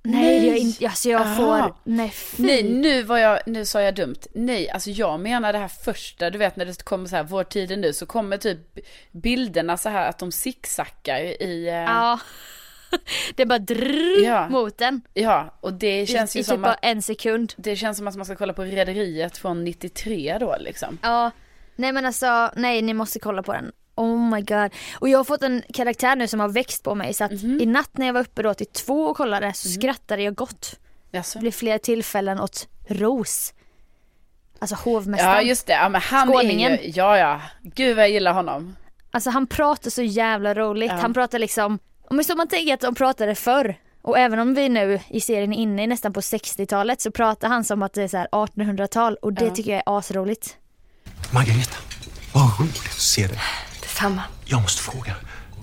Nej, nej. inte, alltså jag Aha. får, nej fy. Nej, nu var jag, nu sa jag dumt. Nej, alltså jag menar det här första, du vet när det kommer så här, vår tid nu, så kommer typ bilderna så här att de zigzaggar i, eh, Ja, det bara drrrr Ja. mot den. Ja, och det känns I, ju i som typ att, en sekund. det känns som att man ska kolla på Rederiet från 93 då liksom. Ja, nej men alltså, nej ni måste kolla på den. Oh my god. Och jag har fått en karaktär nu som har växt på mig så att Mhm. i natt när jag var uppe då till två och kollade så skrattade jag gott. Jaså? Det blev flera tillfällen åt Ros. Alltså hovmästaren. Ja just det, ja men han Skåningen. är ju, ja ja, gud vad jag gillar honom. Alltså han pratar så jävla roligt. Ja. Han pratar liksom, om så man tänker att de pratade förr. Och även om vi nu i serien är inne i nästan på 60-talet så pratar han som att det är så här 1800-tal och det Ja. tycker jag är asroligt. Margareta, vad roligt att se dig. Detsamma. Jag måste fråga,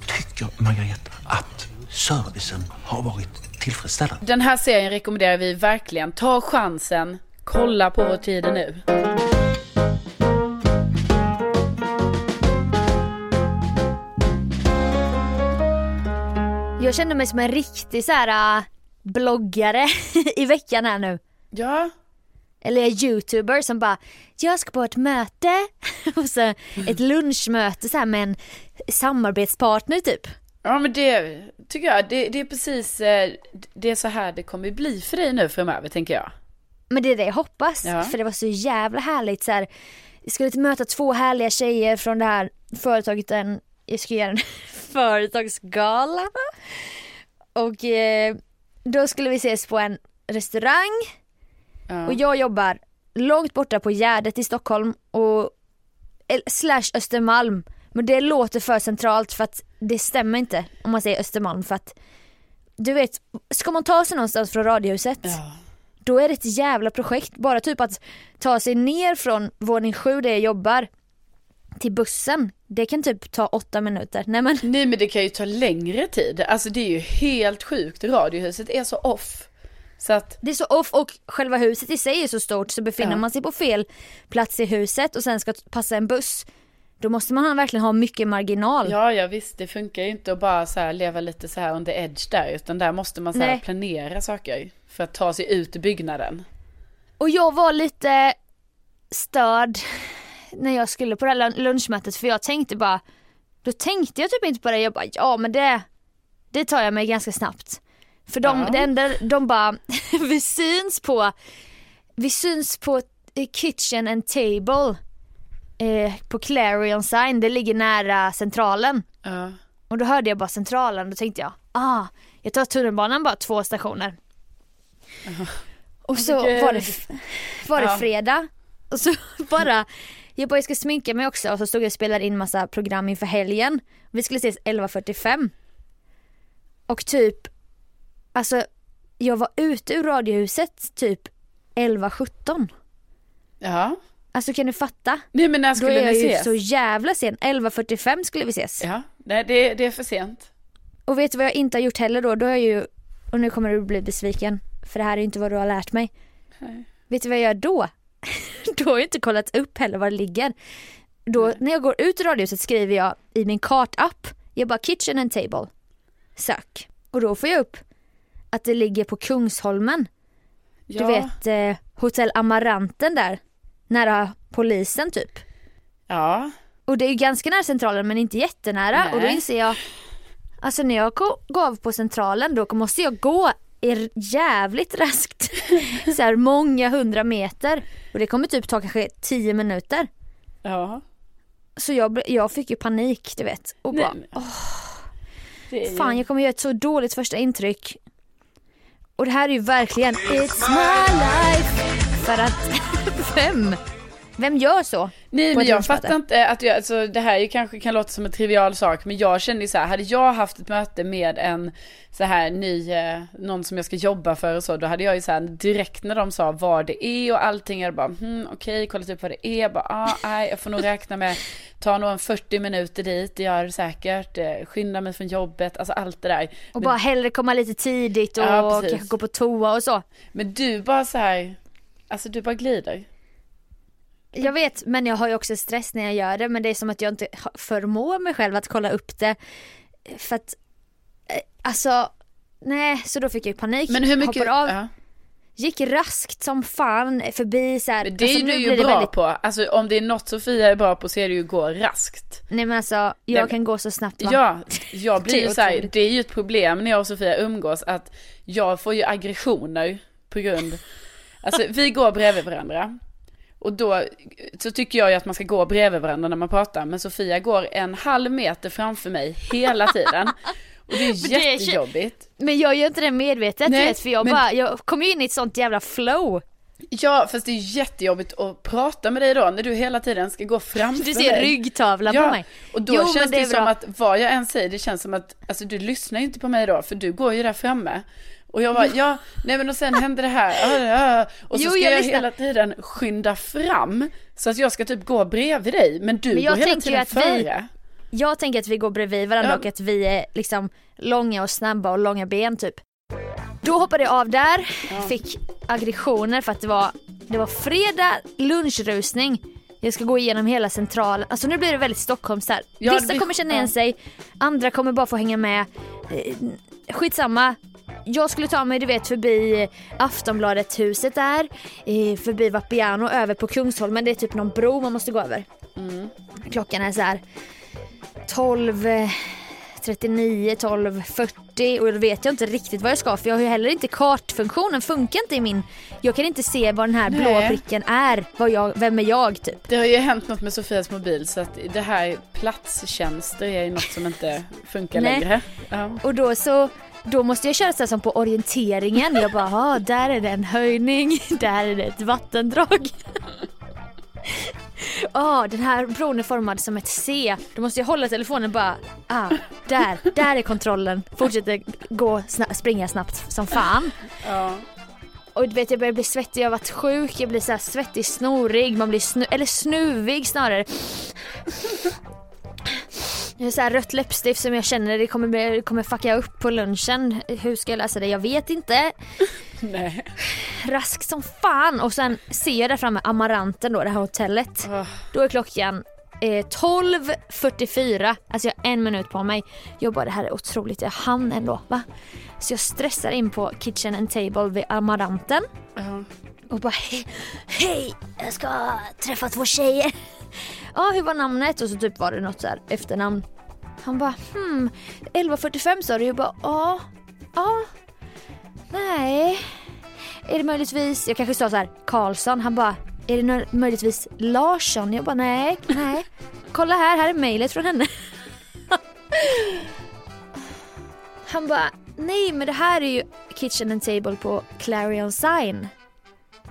tycker Margareta att servicen har varit tillfredsställande? Den här serien rekommenderar vi verkligen, ta chansen, kolla på Vår tid är nu. Jag känner mig som en riktig så här äh, bloggare i veckan här nu. Ja, Eller youtuber som bara, jag ska på ett möte och så ett lunchmöte så här med en samarbetspartner typ. ja men det tycker jag, det, det är precis, eh, det är så här det kommer bli för dig nu framöver tänker jag. Men det är det jag hoppas, Ja. för det var så jävla härligt så här. Jag skulle möta två härliga tjejer från det här företaget, en, jag ska göra en företagsgala. Och eh, då skulle vi ses på en restaurang Ja. och jag jobbar långt borta på Gärdet i Stockholm och el- slash Östermalm. Men det låter för centralt för att det stämmer inte om man säger Östermalm för att du vet, ska man ta sig någonstans från radiohuset Ja. då är det ett jävla projekt. Bara typ att ta sig ner från våning sju där jag jobbar till bussen. Det kan typ ta åtta minuter. Nej men Nej men det kan ju ta längre tid, alltså det är ju helt sjukt, Radiohuset är så off. Så att, det är så off och själva huset i sig är så stort så befinner Ja. man sig på fel plats i huset och sen ska passa en buss. Då måste man verkligen ha mycket marginal. ja ja visst det funkar ju inte att bara så leva lite så här on the edge där, utan där måste man så planera saker för att ta sig ut ur byggnaden. Och jag var lite störd när jag skulle på det här lunchmötet för jag tänkte bara, då tänkte jag typ inte på det, jag bara ja men det, det tar jag mig ganska snabbt. För de, Ja. det enda, de bara, vi syns på, vi syns på eh, kitchen and table eh, på Clarion sign, det ligger nära centralen. Ja. Och då hörde jag bara centralen, då tänkte jag, ah, jag tar tunnelbanan bara två stationer. Och så var det, var det Ja. fredag och så bara, jag bara jag ska sminka mig också och så stod jag och spelade in massa program inför helgen. Vi skulle ses 11.45. Och typ, alltså jag var ute ur radiohuset typ 11.17. ja. Alltså kan du fatta? Nej men när Då skulle är jag ni ju ses? så jävla sen. 11.45 skulle vi ses. Ja, nej det, det är för sent. Och vet du vad jag inte har gjort heller då? Då har jag ju, och nu kommer du bli besviken, för det här är ju inte vad du har lärt mig. Nej. Vet du vad jag gör då? då har jag inte kollat upp heller var det ligger. Då, när jag går ut ur radiohuset skriver jag i min kartapp, jag bara kitchen and table. Sök. Och då får jag upp att det ligger på Kungsholmen. Ja. Du vet eh, hotell Amaranten där, nära polisen typ. Ja, Och det är ju ganska nära centralen men inte jättenära och då Nej. inser jag Alltså när jag gå- går av på centralen då måste jag gå i jävligt raskt så här många hundra meter och det kommer typ ta kanske tio minuter. ja. Så jag, jag fick ju panik du vet och bara Nej, det är fan jag kommer göra ett så dåligt första intryck. Och det här är ju verkligen It's my life för att vem? Vem gör så? Nej men jag fattar inte att jag, alltså det här ju kanske kan låta som en trivial sak men jag kände ju så här, hade jag haft ett möte med en så här ny, eh, någon som jag ska jobba för och så, då hade jag ju så här direkt när de sa vad det är och allting, jag bara hmm, okej, kolla typ vad det är, bara ah, nej, jag får nog räkna med, ta nog en 40 minuter dit, det gör det säkert, eh, skynda mig från jobbet, alltså allt det där. Och Men- bara hellre komma lite tidigt och Ja, kanske gå på toa och så. Men du bara så här, alltså du bara glider. Jag vet, men jag har ju också stress när jag gör det men det är som att jag inte förmår mig själv att kolla upp det. För att, eh, alltså, nej, så då fick jag ju panik. Men hur mycket, av. ja. gick raskt som fan förbi så här. Men det är alltså, du ju bra väldigt- på. Alltså om det är något Sofia är bra på så är det ju att gå raskt. Nej men alltså jag Nej, men- kan gå så snabbt va? Ja, jag blir ju är så här, otroligt. det är ju ett problem när jag och Sofia umgås att jag får ju aggressioner på grund, alltså vi går bredvid varandra. Och då så tycker jag ju att man ska gå bredvid varandra när man pratar, men Sofia går en halv meter framför mig hela tiden. Och det är jättejobbigt. Men jag gör inte det medvetet Nej, vet för jag men- bara, jag kommer ju in i ett sånt jävla flow. Ja, fast det är jättejobbigt att prata med dig då, när du hela tiden ska gå framför Du ser mig. ryggtavla Ja, på mig. och då Jo, känns det det, som bra. att vad jag än säger, det känns som att, alltså du lyssnar ju inte på mig då, för du går ju där framme. Och jag bara, ja, nej men och sen hände det här, och så Jo, ska jag jag, hela tiden skynda fram, så att jag ska typ gå bredvid dig, men du Men jag går hela tiden att vi- före. Jag tänker att vi går bredvid varandra Ja. och att vi är liksom långa och snabba och långa ben typ. Då hoppade jag av där, fick aggressioner för att det var, det var fredag lunchrusning. Jag ska gå igenom hela centralen, alltså nu blir det väldigt Stockholms här. Ja, Vissa kommer känna ja. igen sig, andra kommer bara få hänga med. Eh, Skitsamma. Jag skulle ta mig du vet förbi Aftonbladet huset där, förbi Vapiano över på Kungsholmen. Det är typ någon bro man måste gå över. Klockan är så här 12 eh, 39, 12, 40 och då vet jag inte riktigt vad jag ska för jag har ju heller inte kartfunktionen, funkar inte i min. Jag kan inte se vad den här blå Nej. pricken är, vad jag, vem är jag typ. Det har ju hänt något med Sofias mobil, så att det här platstjänster är ju något som inte funkar längre. Ja. Och då så då måste jag köra så som på orienteringen. Jag bara, ah, där är det en höjning, där är det ett vattendrag. Ah, den här bron är formad som ett C. Då måste jag hålla telefonen bara, ah, där, där är kontrollen. Fortsätter gå, sna- springa snabbt som fan. Ja. Och du vet jag börjar bli svettig, jag har varit sjuk, jag blir så svettig, snorig, man blir snu- eller snuvig snarare. Det är så här rött läppstift som jag känner det kommer, det kommer fucka upp på lunchen. Hur ska jag lösa det? Jag vet inte. Nej. Rask som fan och sen ser jag där framme Amaranten då, det här hotellet. Åh. Då är klockan eh, 12.44, alltså jag har en minut på mig. Jag bara det här är otroligt, jag hann ändå va? Så jag stressar in på kitchen and table vid Amaranten. Ja. Och bara hej, hej, jag ska träffa två tjejer. Ja, hur var namnet? Och så typ var det något så här efternamn. Han bara hmm, 11.45 sa du? Jag bara ja, ja, nej. Är det möjligtvis, jag kanske sa så här Karlsson. Han bara, är det möjligtvis Larsson? Jag bara nej, nej. Kolla här, här är mejlet från henne. Han bara, nej men det här är ju kitchen and table på Clarion Sign.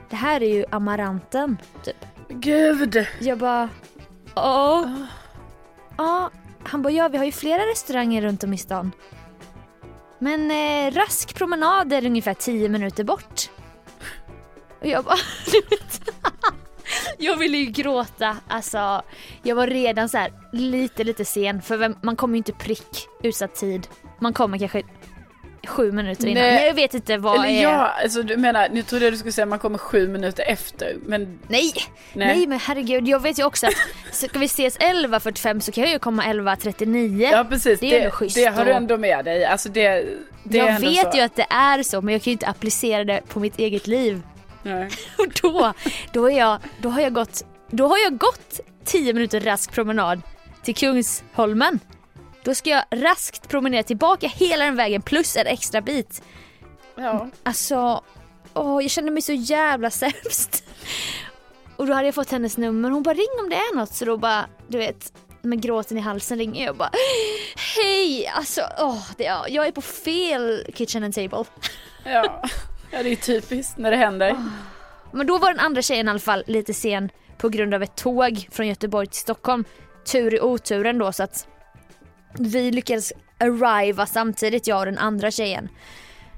Det här är ju Amaranten, typ. Gud! Jag bara, ja. Ja, han bara, ja vi har ju flera restauranger runt om i stan. Men eh, rask promenad är ungefär 10 minuter bort. Och jag bara, du vet. Jag ville ju gråta, alltså jag var redan så här lite lite sen för vem, man kommer ju inte prick utsatt tid. Man kommer kanske sju minuter innan. Nej. Jag vet inte vad Eller är... ja, alltså du menar, nu trodde jag du skulle säga att man kommer sju minuter efter, men Nej, nej. nej men herregud jag vet ju också att ska vi ses 11.45 så kan jag ju komma 11.39. Ja precis, Det är det, schysst det har du ändå med dig. Alltså det, det jag vet så. ju att det är så men jag kan ju inte applicera det på mitt eget liv. Nej. Och då, då, är jag, då, har jag gått, då har jag gått 10 minuter rask promenad till Kungsholmen. Då ska jag raskt promenera tillbaka hela den vägen plus en extra bit. Ja. Alltså, åh, jag kände mig så jävla sämst. Och då hade jag fått hennes nummer. Hon bara ring om det är något. Så då bara, du vet, med gråten i halsen ringer jag och bara Hej! Alltså, åh, det, ja, jag är på fel kitchen and table. Ja. ja, det är typiskt när det händer. Men då var den andra tjejen i alla fall lite sen på grund av ett tåg från Göteborg till Stockholm. Tur i oturen då så att vi lyckades arriva samtidigt jag och den andra tjejen.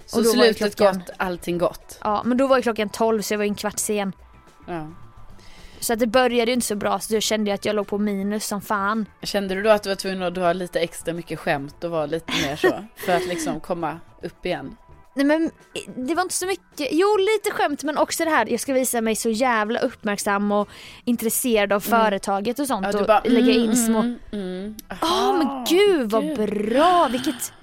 Så och då var ju slutet klockan- gott, allting gott. Ja men då var ju klockan 12 så jag var en kvart sen. Ja. Så att det började ju inte så bra så då kände jag att jag låg på minus som fan. Kände du då att du var tvungen att dra lite extra mycket skämt och vara lite mer så? För att liksom komma upp igen? Nej men det var inte så mycket, jo lite skämt men också det här jag ska visa mig så jävla uppmärksam och intresserad av företaget och sånt Ja, och bara, lägga in mm, små Mm, mm. Aha, men gud vad gud. bra, vilket...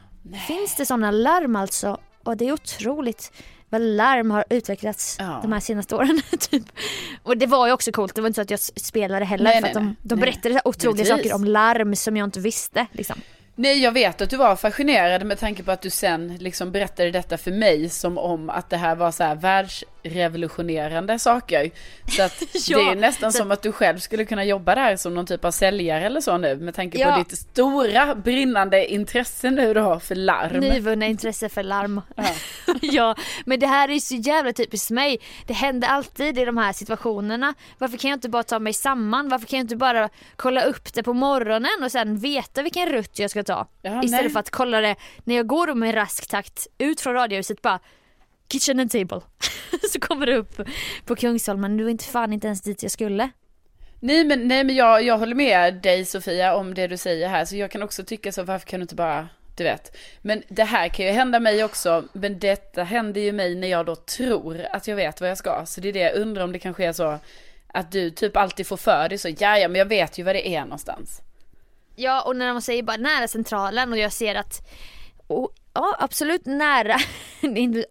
Finns det sådana larm alltså? Och det är otroligt. vad larm har utvecklats Ja. de här senaste åren. typ. Och det var ju också coolt, det var inte så att jag spelade heller Nej, för nej, att de, nej. de Nej. berättade här otroliga Givetvis. saker om larm som jag inte visste. Liksom. Nej, jag vet att du var fascinerad med tanke på att du sen liksom berättade detta för mig som om att det här var så här världsrevolutionerande saker. Så att Ja, det är nästan så- som att du själv skulle kunna jobba där som någon typ av säljare eller så nu med tanke Ja. på ditt stora brinnande intresse nu du har för larm. Nyvunna intresse för larm. Ja. ja, men det här är så jävla typiskt mig. Det händer alltid i de här situationerna. Varför kan jag inte bara ta mig samman? Varför kan jag inte bara kolla upp det på morgonen och sen veta vilken rutt jag ska ta? Ja, Istället nej. för att kolla det när jag går med rask takt ut från radiohuset bara kitchen and table. så kommer det upp på Kungsholmen. Du är inte fan inte ens dit jag skulle. Nej men, nej, men jag, jag håller med dig Sofia om det du säger här. Så jag kan också tycka så, varför kan du inte bara, du vet. Men det här kan ju hända mig också. Men detta händer ju mig när jag då tror att jag vet vad jag ska. Så det är det jag undrar om det kanske är så att du typ alltid får för dig så, ja ja men jag vet ju vad det är någonstans. Ja och när man säger bara nära centralen och jag ser att och, ja absolut nära,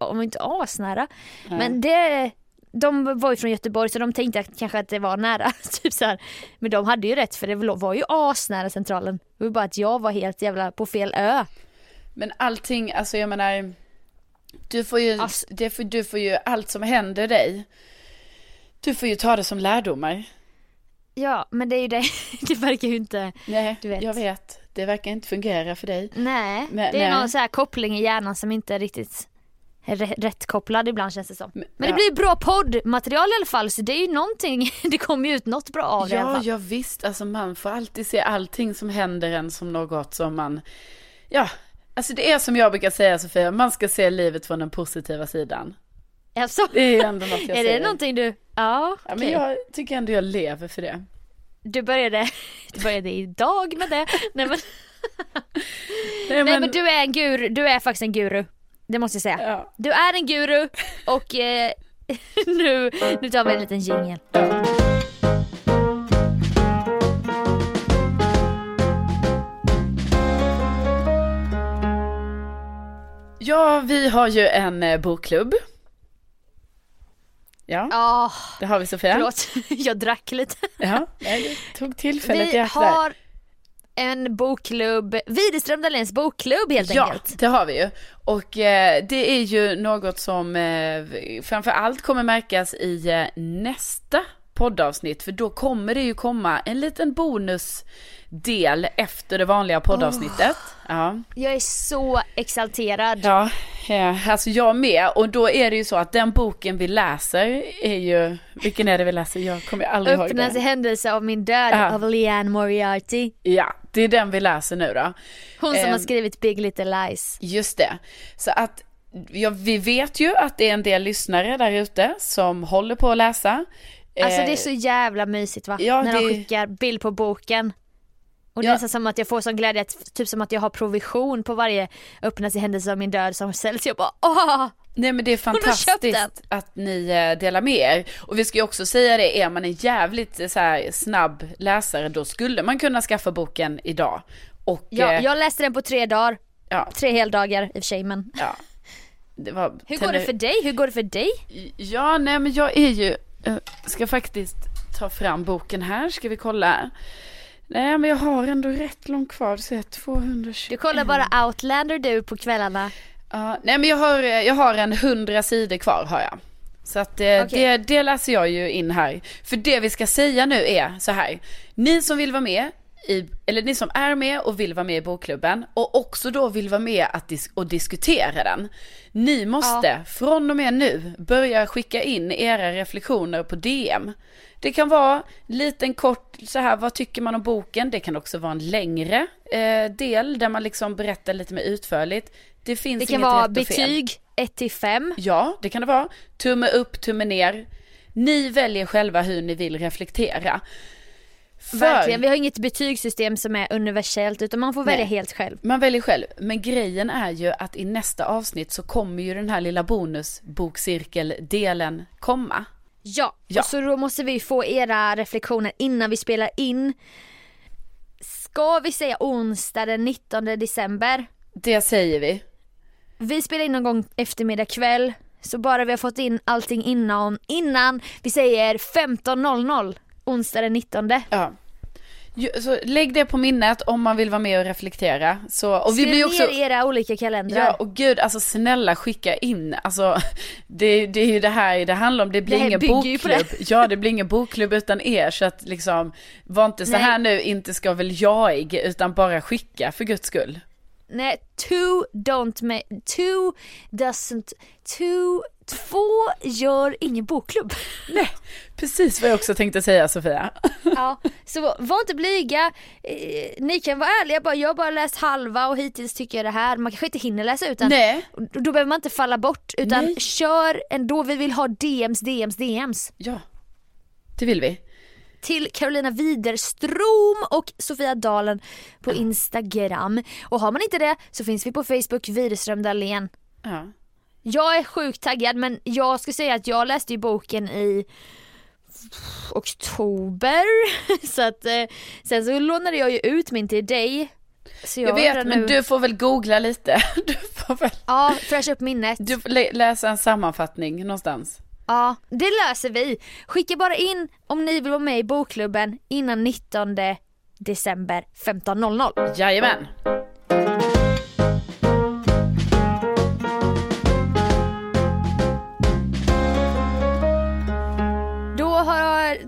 om inte asnära. Men det, de var ju från Göteborg så de tänkte att, kanske att det var nära. typ så här. Men de hade ju rätt för det var ju asnära centralen. Det var bara att jag var helt jävla på fel ö. Men allting, alltså jag menar, du får ju, Ass- det får, du får ju allt som händer dig. Du får ju ta det som lärdomar. Ja men det är ju det, det verkar ju inte, Nej, Du vet. jag vet. Det verkar inte fungera för dig. nej. Men- det är nej. någon så här koppling i hjärnan som inte är riktigt är rä- rätt kopplad ibland känns det som. Men det ja. blir bra poddmaterial i alla fall så det är ju någonting, det kommer ju ut något bra av det i alla Ja, fall. ja visst. Alltså man får alltid se allting som händer en som något som man, ja, alltså det är som jag brukar säga Sofia, man ska se livet från den positiva sidan. Alltså, Det är ändå något jag är det någonting du, ja, Ja, men jag tycker ändå jag lever för det. Du började, du började idag med det. Nej men, Nej, nej, men du är en guru, du är faktiskt en guru. Det måste jag säga. Ja, Du är en guru och eh, nu, nu tar vi en liten jingel. ja, vi har ju en eh, bokklubb. Ja, Ja, det har vi Sofia. förlåt. Jag drack lite. Ja, nej, tog tillfället i Vi akt har en bokklubb, Widerström Dahléns bokklubb helt Ja, enkelt. det har vi ju. Och eh, det är ju något som eh, framför allt kommer märkas i eh, nästa poddavsnitt. För då kommer det ju komma en liten bonusdel efter det vanliga poddavsnittet. Ja. Jag är så exalterad. Ja, eh, alltså jag med. Och då är det ju så att den boken vi läser är ju, vilken är det vi läser? Jag kommer aldrig ihåg Öppnas det. händelse av min död Ja. av Leanne Moriarty. Ja, det är den vi läser nu då. Hon som Ehm. har skrivit Big Little Lies. Just det. Så att ja, vi vet ju att det är en del lyssnare där ute som håller på att läsa. Alltså Eh, det är så jävla mysigt va? ja, När de det- skickar bild på boken. Och det Ja. är nästan som att jag får sån glädje, att, typ som att jag har provision på varje öppnas i händelse av min död som säljs. Jag bara åh! Nej men det är fantastiskt att ni eh, delar med er. Och vi ska ju också säga det, är man en jävligt eh, så här, snabb läsare då skulle man kunna skaffa boken idag. Och Ja, eh, jag läste den på tre dagar. ja, Tre heldagar i och för sig men. ja. Var Hur går det för dig? Hur går det för dig? Ja, nej men jag är ju, eh, ska faktiskt ta fram boken här, ska vi kolla. Nej men jag har ändå rätt långt kvar, så jag 220. Du kollar bara Outlander du på kvällarna. Ja, nej men jag har, jag har en hundra sidor kvar har jag. Så att eh, Okej. det, det läser jag ju in här. För det vi ska säga nu är så här. Ni som vill vara med i, eller ni som är med och vill vara med i bokklubben och också då vill vara med att dis- och diskutera den. Ni måste från och med nu börja skicka in era reflektioner på DM. Det kan vara en liten kort så här, vad tycker man om boken? Det kan också vara en längre eh, del där man liksom berättar lite mer utförligt. Det finns Det kan inget vara rätt betyg 1 till 5. Ja, det kan det vara. Tumme upp, tumme ner. Ni väljer själva hur ni vill reflektera. För Verkligen, vi har inget betygssystem som är universellt utan man får välja Nej. helt själv. man väljer själv. Men grejen är ju att i nästa avsnitt så kommer ju den här lilla bonusbokcirkeldelen komma. Ja, Ja. och så då måste vi få era reflektioner innan vi spelar in. Ska vi säga onsdag den 19 december? Det säger vi. Vi spelar in någon gång eftermiddag kväll. Så bara vi har fått in allting innan, innan vi säger 15.00 onsdag den 19. Ja. Så lägg det på minnet om man vill vara med och reflektera. Så, och vi Skriv blir också... ner era olika kalendrar. Ja, och gud, alltså snälla skicka in. Alltså, det, det är ju det här det handlar om. Det blir Det ingen bokklubb. Ja, det blir ingen bokklubb utan er. Så att liksom, var inte så Nej. här nu, inte ska väl jag, utan bara skicka för guds skull. Nej, two don't make, two doesn't, two, två gör ingen bokklubb. Nej, precis vad jag också tänkte säga Sofia. Ja, så var inte blyga. Eh, ni kan vara ärliga, bara, jag har bara läst halva och hittills tycker jag det här. Man kanske inte hinner läsa utan Nej, då behöver man inte falla bort utan Nej. kör ändå. Vi vill ha DMs, DMs, DMs. ja. Det vill vi. till Carolina Widerström och Sofia Dalen på Instagram. Och har man inte det så finns vi på Facebook, Widerström Dahlén. Ja. Jag är sjukt taggad men jag ska säga att jag läste ju boken i oktober. Så att eh, sen så lånade jag ju ut min till dig. Jag har vet, men nu. du får väl googla lite. Du får väl Ja, fräscha upp minnet. du får lä- läsa en sammanfattning någonstans. Ja, det löser vi. Skicka bara in om ni vill vara med i bokklubben innan 19 december 15.00. Jajamän.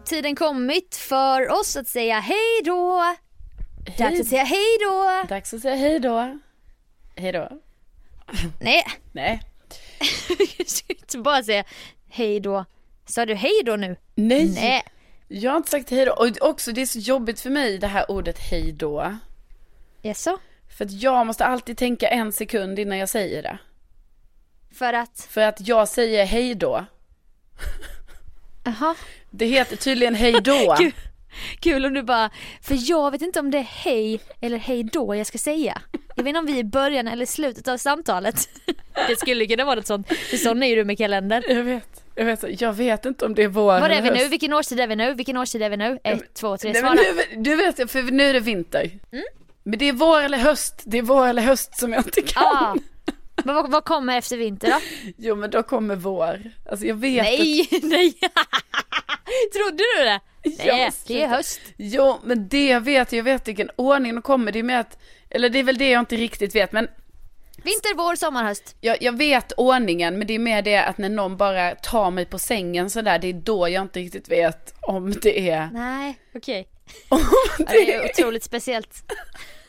Tiden kommit för oss att säga hej då. Dags att säga hej då. Dags att säga hej då. Hej då. Nej, Nej. ska inte bara säga hej då. Sa du hej då nu? Nej. Nej. Jag har inte sagt hej då. Och också det är så jobbigt för mig det här ordet hej då. Jaså? För att jag måste alltid tänka en sekund innan jag säger det. För att? För att jag säger hej då. Jaha. Det heter tydligen hej då. Kul om du bara, för jag vet inte om det är hej eller hej då jag ska säga. Jag vet inte om vi är i början eller slutet av samtalet. Det skulle kunna vara något sånt, för sån är ju du med kalendern. Jag vet. Jag vet, jag vet inte om det är vår Var är vi nu? Vilken årstid är vi nu? Vilken årstid är vi nu? Ett, två, tre, svara. nu, du vet, för nu är det vinter. Mm. Men det är vår eller höst. Det är vår eller höst som jag inte kan. Ah. Men vad, vad kommer efter vinter då? Jo men då kommer vår. Alltså jag vet att- Nej, nej. Trodde du det? Nej, det är höst. Jo men det jag vet, jag vet vilken ordning de kommer. Det är med att, eller det är väl det jag inte riktigt vet. Men Vinter, vår, sommar, höst. jag, jag vet ordningen. Men det är mer det att när någon bara tar mig på sängen sådär. Det är då jag inte riktigt vet om det är, Nej, okej. om Ja, det det är otroligt speciellt.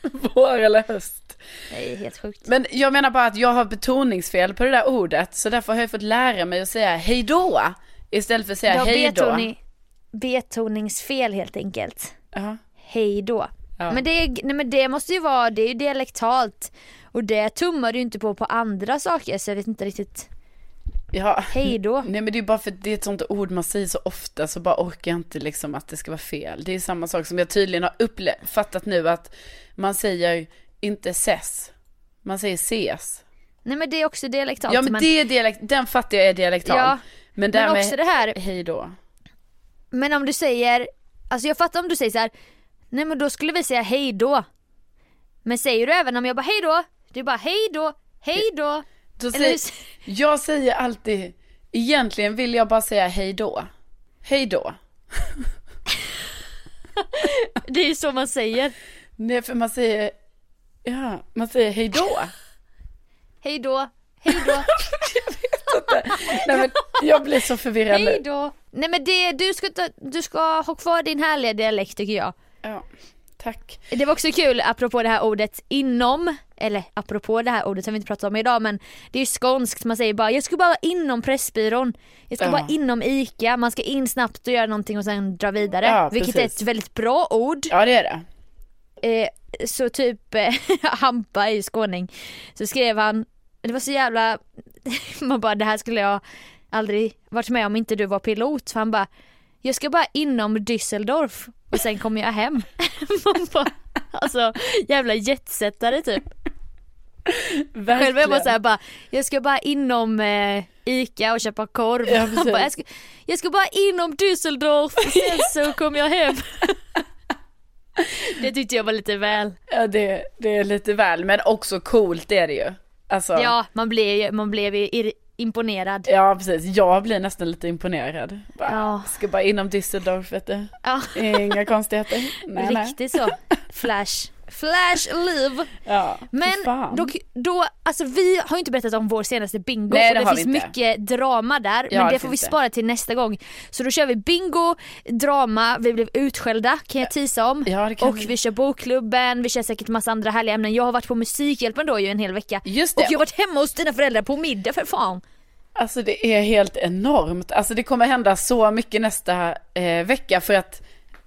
vår eller höst. Det är helt sjukt. Men jag menar bara att jag har betoningsfel på det där ordet. Så därför har jag fått lära mig att säga hej då. Istället för att säga har hej då. betoning, betoningsfel helt enkelt. Ja. Hej då. Ja. Men, det, nej, men det måste ju vara, det är ju dialektalt. Och det tummar du ju inte på på andra saker så jag vet inte riktigt. Ja. Hej då. Nej men det är bara för att det är ett sånt ord man säger så ofta så bara orkar jag inte liksom att det ska vara fel. Det är samma sak som jag tydligen har upple- fattat nu att man säger inte ses. Man säger ses. Nej men det är också dialektalt. Ja men, det är dialekt, den fattar jag är dialektal. Ja, men där men med också det här, hej då. men om du säger, alltså jag fattar om du säger så här. nej men då skulle vi säga hej då. Men säger du även om jag bara hej då, det är bara hej då, hej då. Då Eller säger, jag säger alltid, egentligen vill jag bara säga hej då. Hej då. Det är ju så man säger. Nej för man säger, ja man säger hej då. Hej då, hej då, Nej men jag blir så förvirrad hej nu. då. Nej men det, du ska, du ska ha kvar din härliga dialekt tycker jag. Ja, tack. Det var också kul apropå det här ordet inom, eller apropå det här ordet som vi inte pratar om idag men det är ju skånskt, man säger bara jag ska bara inom Pressbyrån, jag ska Ja. bara inom ICA, man ska in snabbt och göra någonting och sen dra vidare. Ja, vilket är ett väldigt bra ord. Ja det är det. Eh, så typ eh, Hampa ju skåning, så skrev han, det var så jävla, man bara det här skulle jag aldrig varit med om inte du var pilot, för han bara jag ska bara inom Düsseldorf och sen kommer jag hem. Man bara, alltså jävla jetsättare typ. Verkligen. Själv är jag bara såhär bara, jag ska bara inom eh, ICA och köpa korv. Ja, bara, jag, ska, jag ska bara inom Düsseldorf och sen så kommer jag hem. Det tyckte jag var lite väl. Ja det, det är lite väl, men också coolt är det ju. Alltså, Ja, man blev ju, man blev ju imponerad. Ja precis, jag blir nästan lite imponerad. Bara, Ja. Ska bara inom Düsseldorf vet du. Ja, Inga konstigheter. Nej, nej. riktigt så. Flash. Flash live. Ja, Men då, då, alltså vi har ju inte berättat om vår senaste bingo Nej, och det det, finns mycket drama där Ja, men det det får vi spara till nästa gång. Så då kör vi bingo, drama, vi blev utskällda kan jag tisa om. Ja, och vi. vi kör bokklubben, vi kör säkert massa andra härliga ämnen. Jag har varit på Musikhjälpen då ju en hel vecka. Just Och det. jag har varit hemma hos dina föräldrar på middag för fan. Alltså det är helt enormt. Alltså det kommer hända så mycket nästa eh, vecka för att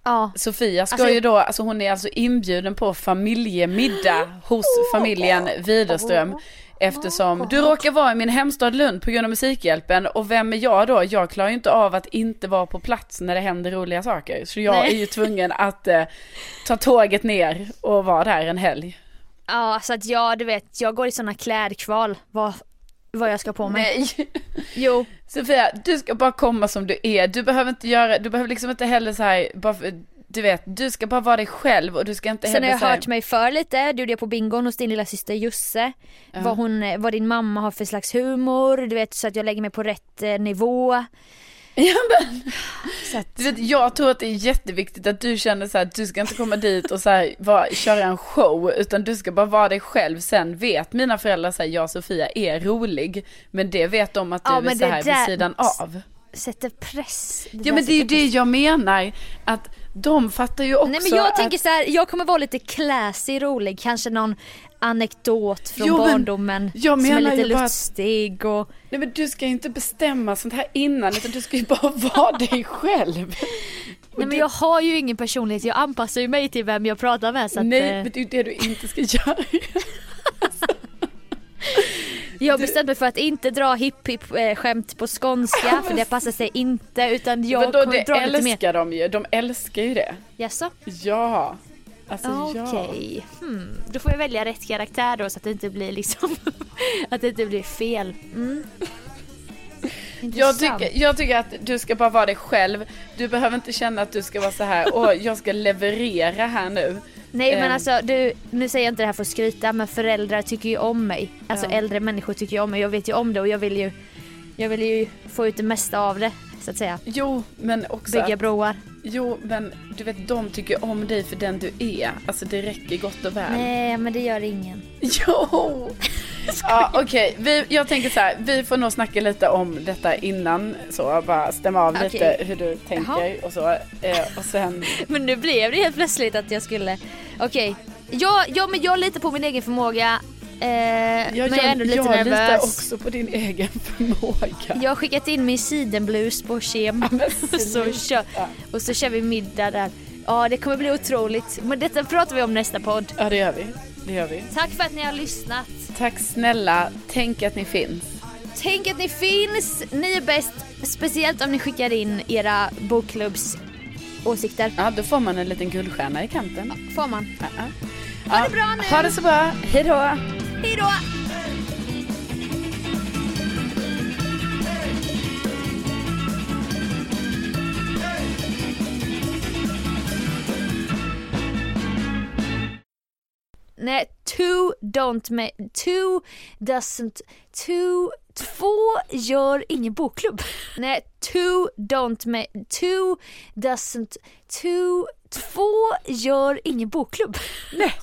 Ja. Sofia ska Alltså- ju då, alltså hon är alltså inbjuden på familjemiddag hos familjen Widerström. Eftersom du råkar vara i min hemstad Lund på grund av Musikhjälpen och vem är jag då? Jag klarar ju inte av att inte vara på plats när det händer roliga saker. Så jag Nej. är ju tvungen att eh, ta tåget ner och vara där en helg. Ja så att jag, du vet, jag går i såna klädkval vad, vad jag ska på mig. Nej. Jo, Sofia, du ska bara komma som du är. Du behöver inte göra, du behöver liksom inte heller så här, bara du vet, du ska bara vara dig själv och du ska inte Sen heller har jag här, hört mig för lite, du gjorde jag på bingon hos din lilla syster Jusse. Vad, hon, vad din mamma har för slags humor, du vet så att jag lägger mig på rätt eh, nivå. Ja, men, Så du vet, jag tror att det är jätteviktigt att du känner så här att du ska inte komma dit och så här, vara, köra en show utan du ska bara vara dig själv. Sen vet mina föräldrar att jag och Sofia är rolig men det vet de att du Ja, är så det här vid sidan av. sätter press. Ja där men det är ju det jag menar att de fattar ju också Nej men jag att... tänker så här, jag kommer vara lite classy rolig, kanske någon anekdot från Jo, men barndomen jag som är lite ju bara lustig och Nej men du ska ju inte bestämma sånt här innan utan du ska ju bara vara dig själv. Nej men jag har ju ingen personlighet, jag anpassar ju mig till vem jag pratar med så att, Nej eh, men det är ju det du inte ska göra. Jag har bestämt mig för att inte dra hipp hipp eh, skämt på skånska för det passar sig inte utan jag Men då, kommer det dra lite mer. älskar de ju, de älskar ju det. Jaså? Ja. Alltså Okej, ja. hmm. då får jag välja rätt karaktär då så att det inte blir liksom att det inte blir fel. Mm. Jag tycker, jag tycker att du ska bara vara dig själv. Du behöver inte känna att du ska vara så här, åh jag ska leverera här nu. Nej men Ehm. alltså du, nu säger jag inte det här för att skryta men föräldrar tycker ju om mig. Alltså Ja. äldre människor tycker ju om mig, jag vet ju om det och jag vill ju jag vill ju få ut det mesta av det så att säga. Jo, men också Bygga broar. Jo, men du vet de tycker om dig för den du är. Alltså det räcker gott och väl. Nej men det gör ingen. Jo! Ja, okej. Vi- Jag tänker så här, vi får nog snacka lite om detta innan, så bara stämma av Okej. lite hur du tänker Jaha. och så. Eh, och sen, Men nu blev det helt plötsligt att jag skulle, okej. Ja, ja men jag litar på min egen förmåga. Eh, men jag är ändå lite jag litar nervös. också på din egen förmåga. Jag har skickat in min sidenblus på kem. Men så kör, och så kör vi middag där. Ja det kommer bli otroligt. Men detta pratar vi om nästa podd. Ja, det gör vi. Det gör vi. Tack för att ni har lyssnat. Tack snälla, tänk att ni finns. Tänk att ni finns, ni är bäst. Speciellt om ni skickar in era bokklubbs åsikter. Ja, då får man en liten guldstjärna i kanten. Får man. Ja, ja. Ha det bra nu. Ha det så bra, hejdå! Hej då! Nej, two don't make, two doesn't, two, två gör ingen bokklubb. Nej, two don't make, two doesn't, two, två gör ingen bokklubb. Nej,